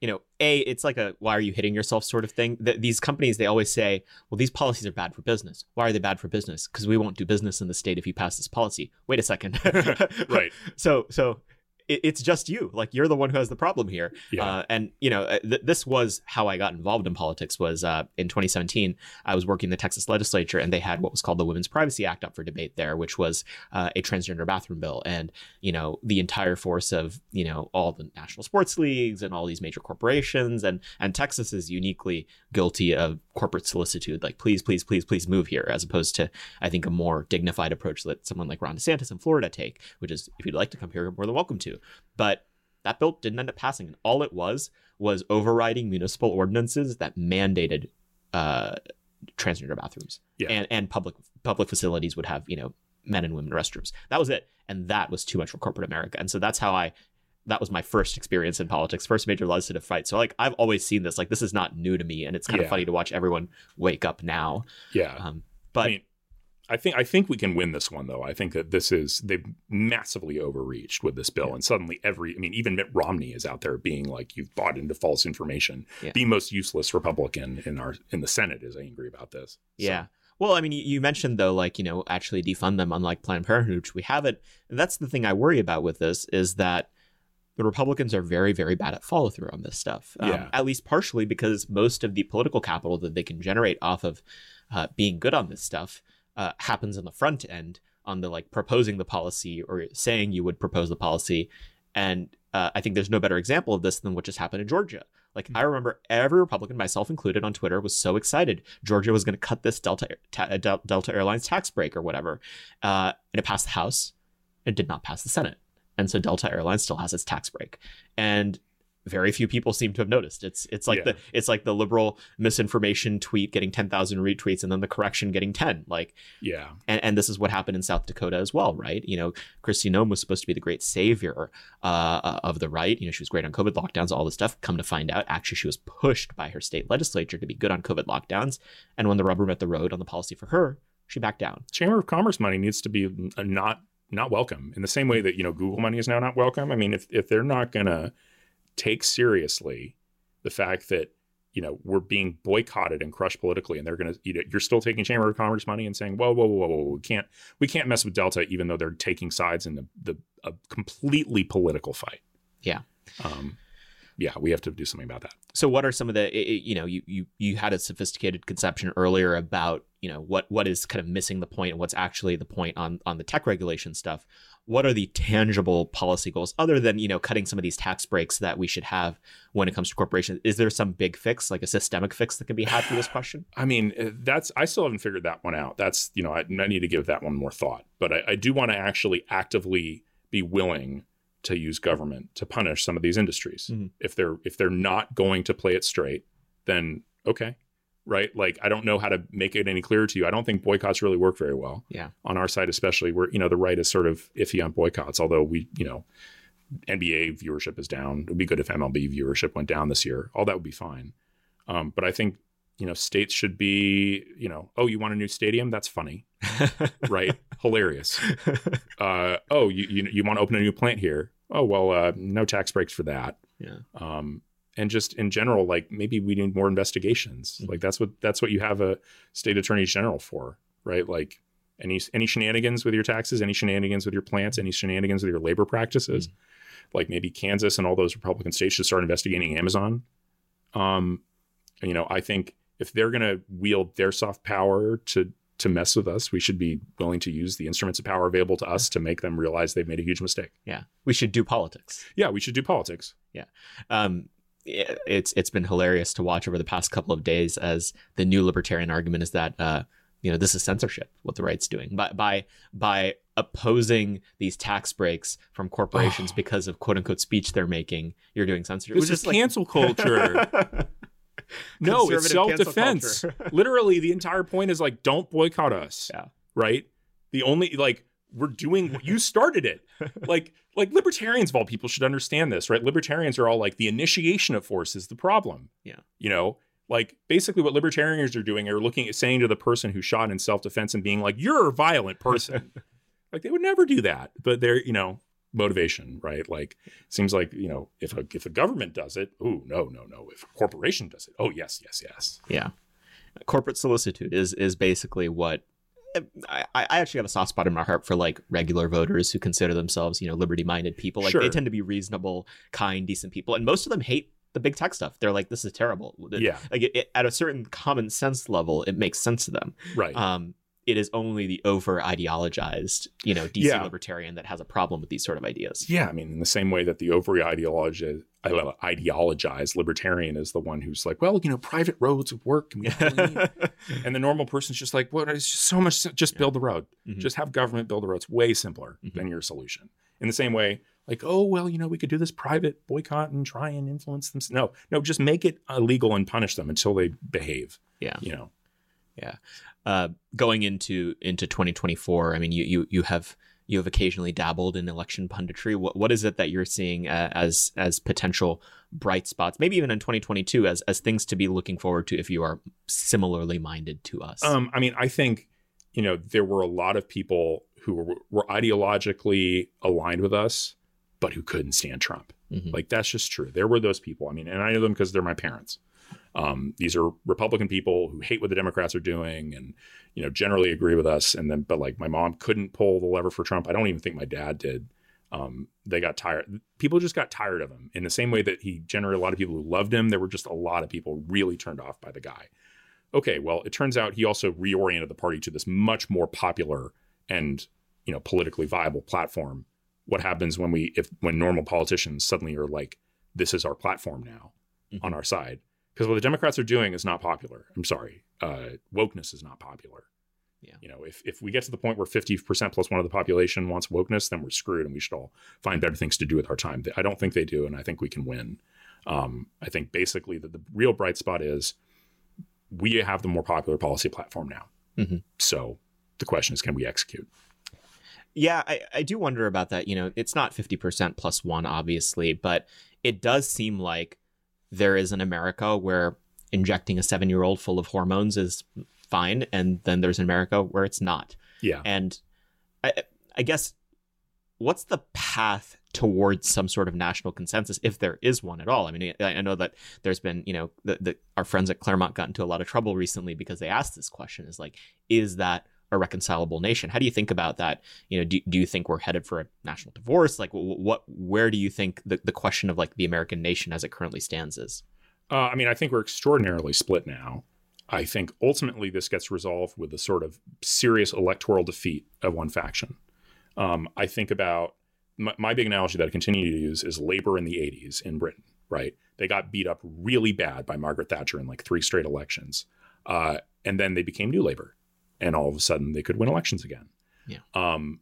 you know a it's like a why are you hitting yourself sort of thing Th- these companies they always say well these policies are bad for business why are they bad for business because we won't do business in the state if you pass this policy wait a second <laughs> <laughs> Right. so so it, it's just you. Like you're the one who has the problem here. Yeah. uh, and you know uh, th- this was how i got involved in politics was uh, in 2017 i was working in the texas legislature and they had what was called the women's privacy act up for debate there which was uh, a transgender bathroom bill. And you know the entire force of you know all the national sports leagues and all these major corporations and and texas is uniquely guilty of corporate solicitude. Like please please please please move here as opposed to i think a more dignified approach that someone like ron desantis in florida take which is if you'd like to come here you're more than welcome to but that bill didn't end up passing and all it was was overriding municipal ordinances that mandated uh, transgender bathrooms. Yeah. and and public public facilities would have you know men and women restrooms. That was it. And that was too much for corporate america. And so that's how i that was my first experience in politics first major legislative fight. So like i've always seen this like this is not new to me and it's kind Yeah. of funny to watch everyone wake up now. Yeah. um, but I mean, I think I think we can win this one though. I think that this is they've massively overreached with this bill, Yeah. and suddenly every I mean, even Mitt Romney is out there being like, "You've bought into false information." Yeah. The most useless Republican in our in the Senate is angry about this. So, Yeah. Well, I mean, you- mentioned though, like you know, actually defund them, unlike Planned Parenthood, which we haven't. And that's the thing I worry about with this is that the Republicans are very, very bad at follow through on this stuff. Um, Yeah. At least partially because most of the political capital that they can generate off of uh, being good on this stuff uh, happens on the front end, on the like proposing the policy or saying you would propose the policy. And uh, I think there's no better example of this than what just happened in Georgia. Like I remember every Republican, myself included, on Twitter was so excited Georgia was going to cut this Delta ta- uh, Delta Airlines tax break or whatever, uh, and it passed the House. It did not pass the Senate, and so Delta Airlines still has its tax break. And very few people seem to have noticed. It's it's like Yeah. the it's like the liberal misinformation tweet getting ten thousand retweets and then the correction getting ten. Like yeah, and, and this is what happened in South Dakota as well, right? You know, Kristi Noem was supposed to be the great savior uh, of the right. You know, she was great on COVID lockdowns, all this stuff. Come to find out, actually, she was pushed by her state legislature to be good on COVID lockdowns. And when the rubber met the road on the policy for her, she backed down. Chamber of Commerce money needs to be uh, not not welcome in the same way that you know Google money is now not welcome. I mean, if if they're not gonna take seriously the fact that you know we're being boycotted and crushed politically, and they're gonna you know, you're still taking Chamber of Commerce money and saying, whoa, whoa, whoa, whoa, whoa, we can't we can't mess with Delta, even though they're taking sides in the the a completely political fight. Yeah. Um, yeah, we have to do something about that. So, what are some of the you know you you you had a sophisticated conception earlier about you know what what is kind of missing the point and what's actually the point on on the tech regulation stuff. What are the tangible policy goals other than you know cutting some of these tax breaks that we should have when it comes to corporations? Is there some big fix, like a systemic fix, that can be had for this <sighs> question? I mean, uh, that's I still haven't figured that one out. That's you know I, I need to give that one more thought. But I, I do want to actually actively be willing to use government to punish some of these industries Mhm. if they're if they're not going to play it straight. Then okay, right? Like I don't know how to make it any clearer to you. I don't think boycotts really work very well. Yeah. on our side especially, where you know the right is sort of iffy on boycotts. Although we you know NBA viewership is down. It would be good if MLB viewership went down this year. All that would be fine. Um, but I think you know states should be you know oh you want a new stadium that's funny <laughs> right. Hilarious. Uh, oh you, you you want to open a new plant here? Oh well uh, no tax breaks for that. Yeah. um, and just in general like maybe we need more investigations. Mhm. like that's what that's what you have a state attorney general for right? Like any any shenanigans with your taxes any shenanigans with your plants any shenanigans with your labor practices? Like maybe Kansas and all those Republican states should start investigating Amazon. Um, you know, I think if they're going to wield their soft power to to mess with us, we should be willing to use the instruments of power available to us to make them realize they've made a huge mistake. yeah, we should do politics. Yeah, we should do politics. Yeah. Um, it- it's it's been hilarious to watch over the past couple of days as the new libertarian argument is that uh, you know this is censorship what the right's doing by by by opposing these tax breaks from corporations Oh. <sighs> because of quote unquote speech they're making you're doing censorship This which is like- cancel culture. <laughs> <laughs> no, it's self-defense. <laughs> Literally, the entire point is like, don't boycott us. Yeah. Right. The only like we're doing you started it. <laughs> like like libertarians of all people should understand this, right? Libertarians are all like the initiation of force is the problem. Yeah. You know, Like basically, what libertarians are doing are looking at saying to the person who shot in self defense and being like, "You're a violent person." <laughs> like they would never do that, but they're you know motivation, right? Like seems like you know if a if a government does it, oh no no no. If a corporation does it, oh yes yes yes. Yeah, corporate solicitude is is basically what I, I actually have a soft spot in my heart for like regular voters who consider themselves, you know, liberty minded people. Like Sure. they tend to be reasonable, kind, decent people, and most of them hate the big tech stuff. They're like, this is terrible. Yeah. Like it, it- at a certain common sense level, it makes sense to them. Right. Um, it is only the over ideologized, you know, DC Yeah. libertarian that has a problem with these sort of ideas. Yeah, I mean, in the same way that the over ideologized, ideologized libertarian is the one who's like, well, you know, private roads would work. And, we <laughs> need-" and the normal person's just like, what? It's just so much. Just build the road. Mhm. Just have government build the road. It's way simpler Mhm. than your solution. In the same way, like, oh, well, you know, we could do this private boycott and try and influence them. No, no, just make it illegal and punish them until they behave. Yeah. You know, uh, going into into 2024 i mean you you you have you have occasionally dabbled in election punditry what what is it that you're seeing uh, as as potential bright spots maybe even in 2022 as as things to be looking forward to if you are similarly minded to us Um, I mean, I think, you know, there were a lot of people who were, were ideologically aligned with us, but who couldn't stand Trump. Mhm. Like, that's just true. There were those people. I mean, and I know them because they're my parents. Um, these are Republican people who hate what the Democrats are doing and, you know, generally agree with us. And then, but like my mom couldn't pull the lever for Trump. I don't even think my dad did. Um, they got tired. People just got tired of him in the same way that he generated a lot of people who loved him. There were just a lot of people really turned off by the guy okay, well, it turns out he also reoriented the party to this much more popular and you know politically viable platform. What happens when we if when normal politicians suddenly are like, this is our platform now Mhm. on our side? Because what the Democrats are doing is not popular. I'm sorry, uh, wokeness is not popular. Yeah. You know, if if we get to the point where 50% plus one of the population wants wokeness, then we're screwed, and we should all find better things to do with our time. I don't think they do, and I think we can win. Um, I think basically that the real bright spot is we have the more popular policy platform now. Mhm. So the question is, can we execute? Yeah, I, I do wonder about that. You know, it's not 50% plus one, obviously, but it does seem like there is an America where injecting a seven year old full of hormones is fine. And then there's an America where it's not. Yeah. And I, I guess what's the path towards some sort of national consensus, if there is one at all? I mean, I, I know that there's been, you know, the, the, our friends at Claremont got into a lot of trouble recently because they asked this question: is like, is that a reconcilable nation? How do you think about that? You know, do, do you think we're headed for a national divorce? Like, wh- what, where do you think the, the question of like the American nation as it currently stands is? Uh, I mean, I think we're extraordinarily split now. I think ultimately this gets resolved with a sort of serious electoral defeat of one faction. Um, I think about my, my big analogy that I continue to use is labor in the 80s in Britain, right? They got beat up really bad by Margaret Thatcher in like three straight elections. Uh, and then they became New Labor. And all of a sudden they could win elections again. Yeah. Um,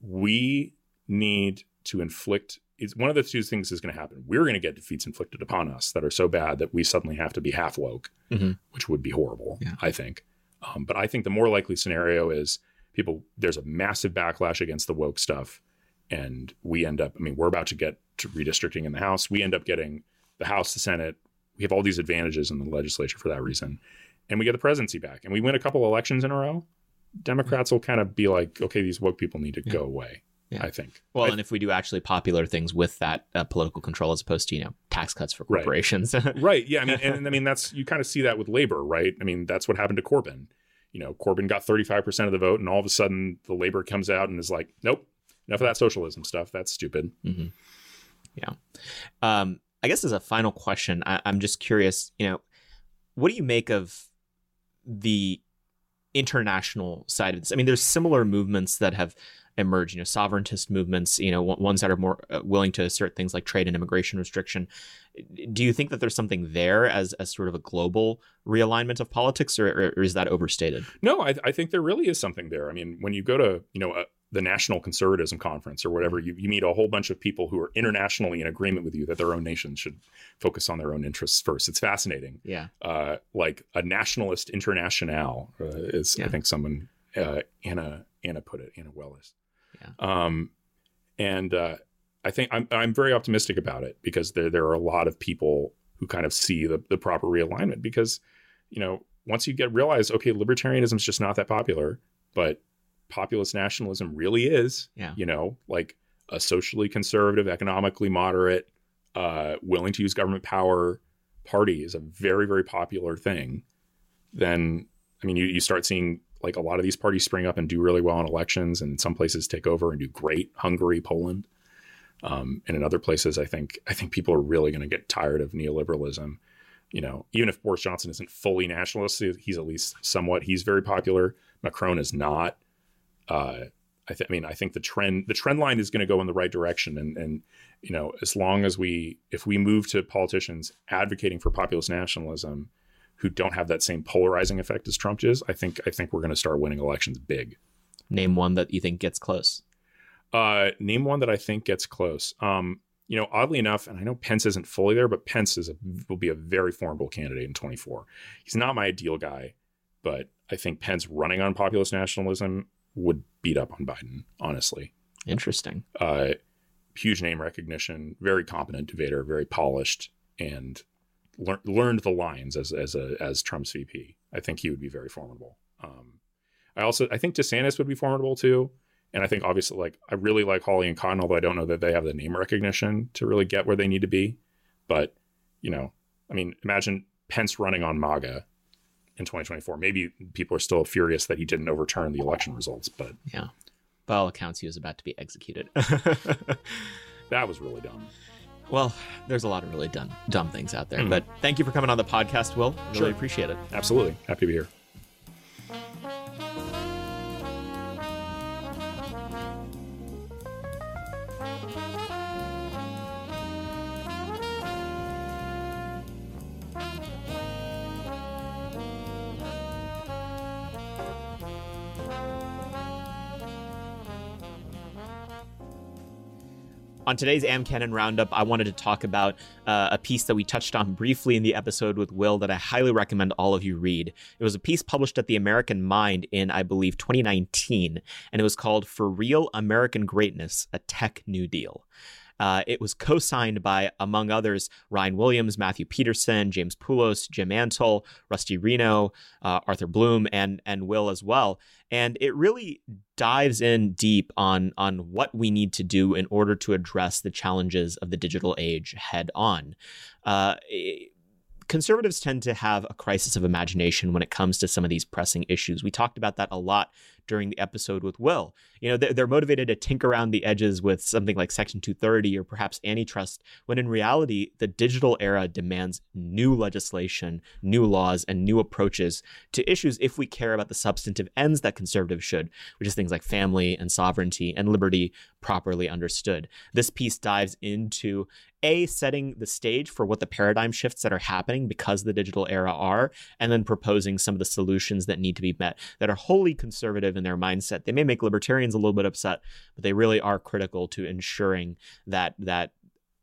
we need to inflict it's one of the two things is going to happen. We're going to get defeats inflicted upon us that are so bad that we suddenly have to be half woke, Mhm. which would be horrible, Yeah. I think. Um, but I think the more likely scenario is people, there's a massive backlash against the woke stuff. And we end up, I mean, we're about to get to redistricting in the House. We end up getting the House, the Senate. We have all these advantages in the legislature for that reason. And we get the presidency back and we win a couple elections in a row. Democrats will kind of be like, okay, these woke people need to Yeah. go away, Yeah. I think. Well, I- and if we do actually popular things with that uh, political control as opposed to, you know, tax cuts for corporations. <laughs> right yeah i mean and, and i mean that's you kind of see that with labor right i mean that's what happened to corbyn you know corbyn got 35% of the vote and all of a sudden the labor comes out and is like nope enough of that socialism stuff that's stupid hmm Yeah. Um, I guess as a final question, I, I'm just curious. You know, what do you make of the international side of this? I mean, there's similar movements that have emerged. You know, sovereigntist movements. You know, one- ones that are more uh, willing to assert things like trade and immigration restriction. Do you think that there's something there as as sort of a global realignment of politics, or, or is that overstated? no I, I think there really is something there i mean when you go to you know a, the national conservatism conference or whatever you, you meet a whole bunch of people who are internationally in agreement with you that their own nations should focus on their own interests first it's fascinating Yeah. uh, like a nationalist international uh, is Yeah. I think someone uh, Anna Anna put it Anna Wellis. Yeah. Um, and uh, I think I'm I'm very optimistic about it because there there are a lot of people who kind of see the, the proper realignment because, you know, once you get realize, okay, libertarianism is just not that popular, but populist nationalism really is, Yeah. you know, like a socially conservative, economically moderate, uh, willing to use government power party is a very, very popular thing, then, I mean, you, you start seeing like a lot of these parties spring up and do really well in elections, and some places take over and do great. Hungary, Poland, um, and in other places, I think I think people are really going to get tired of neoliberalism. You know, even if Boris Johnson isn't fully nationalist, he's at least somewhat. He's very popular. Macron is not. Uh, I, th- I mean, I think the trend the trend line is going to go in the right direction, and and you know, as long as we if we move to politicians advocating for populist nationalism who don't have that same polarizing effect as Trump is, I think I think we're going to start winning elections big. Name one that you think gets close. Uh, name one that I think gets close. Um, you know, oddly enough, and I know Pence isn't fully there, but Pence is a, will be a very formidable candidate in 24. He's not my ideal guy, but I think Pence running on populist nationalism would beat up on Biden, honestly. Interesting. Uh, huge name recognition, very competent debater, very polished, and lear- learned the lines as as a as Trump's VP. I think he would be very formidable. Um, I also I think DeSantis would be formidable too. And I think obviously, like I really like Hawley and Cotton, although I don't know that they have the name recognition to really get where they need to be. But you know, I mean, imagine Pence running on MAGA in 2024. Maybe people are still furious that he didn't overturn the election results, but Yeah. By all accounts, he was about to be executed. <laughs> that was really dumb. well, there's a lot of really dumb, dumb things out there. Mhm. But thank you for coming on the podcast, Will. Really Sure. appreciate it. Absolutely, happy to be here. On today's AmCanon Roundup, I wanted to talk about uh, a piece that we touched on briefly in the episode with Will that I highly recommend all of you read. It was a piece published at the American Mind in, I believe, 2019, and it was called For Real American Greatness A Tech New Deal. Uh, it was co signed by, among others, Ryan Williams, Matthew Peterson, James Poulos, Jim Antle, Rusty Reno, uh, Arthur Bloom, and, and Will as well. And it really dives in deep on, on what we need to do in order to address the challenges of the digital age head on. Uh, conservatives tend to have a crisis of imagination when it comes to some of these pressing issues. We talked about that a lot during the episode with Will. You know, they're motivated to tinker around the edges with something like Section 230 or perhaps antitrust, when in reality, the digital era demands new legislation, new laws, and new approaches to issues if we care about the substantive ends that conservatives should, which is things like family and sovereignty and liberty properly understood. This piece dives into a setting the stage for what the paradigm shifts that are happening because the digital era are and then proposing some of the solutions that need to be met that are wholly conservative in their mindset. They may make libertarians a little bit upset but they really are critical to ensuring that that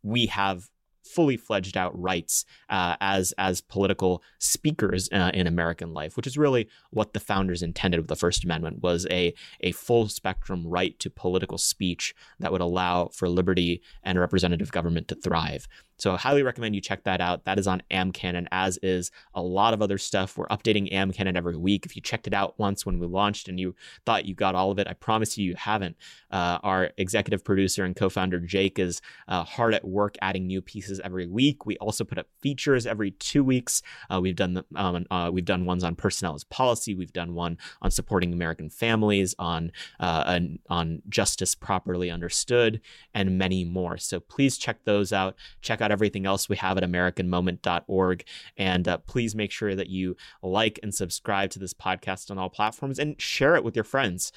we have fully fledged out rights uh, as as political speakers uh, in American life, which is really what the founders intended with the First Amendment was a a full spectrum right to political speech that would allow for liberty and representative government to thrive. So I highly recommend you check that out. That is on AmCanon, as is a lot of other stuff. We're updating AmCanon every week. If you checked it out once when we launched and you thought you got all of it, I promise you you haven't. Uh, our executive producer and co-founder Jake is uh, hard at work adding new pieces every week. We also put up features every two weeks. Uh, we've done um, uh, we've done ones on personnel as policy. We've done one on supporting American families, on on, on justice properly understood, and many more. So please check those out. Check out everything else we have at AmericanMoment.org, and uh, please make sure that you like and subscribe to this podcast on all platforms and share it with your friends.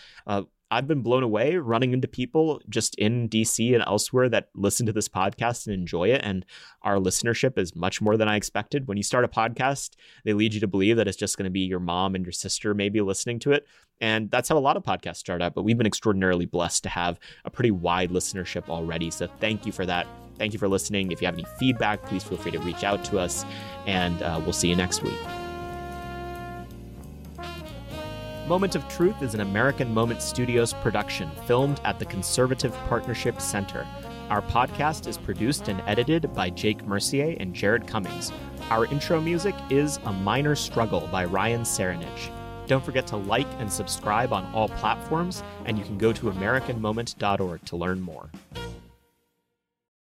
I've been blown away running into people just in DC and elsewhere that listen to this podcast and enjoy it. And our listenership is much more than I expected. When you start a podcast, they lead you to believe that it's just going to be your mom and your sister maybe listening to it. And that's how a lot of podcasts start out. But we've been extraordinarily blessed to have a pretty wide listenership already. So thank you for that. Thank you for listening. If you have any feedback, please feel free to reach out to us. And uh, we'll see you next week. Moment of Truth is an American Moment Studios production filmed at the Conservative Partnership Center. Our podcast is produced and edited by Jake Mercier and Jared Cummings. Our intro music is A Minor Struggle by Ryan Serenich. Don't forget to like and subscribe on all platforms, and you can go to AmericanMoment.org to learn more.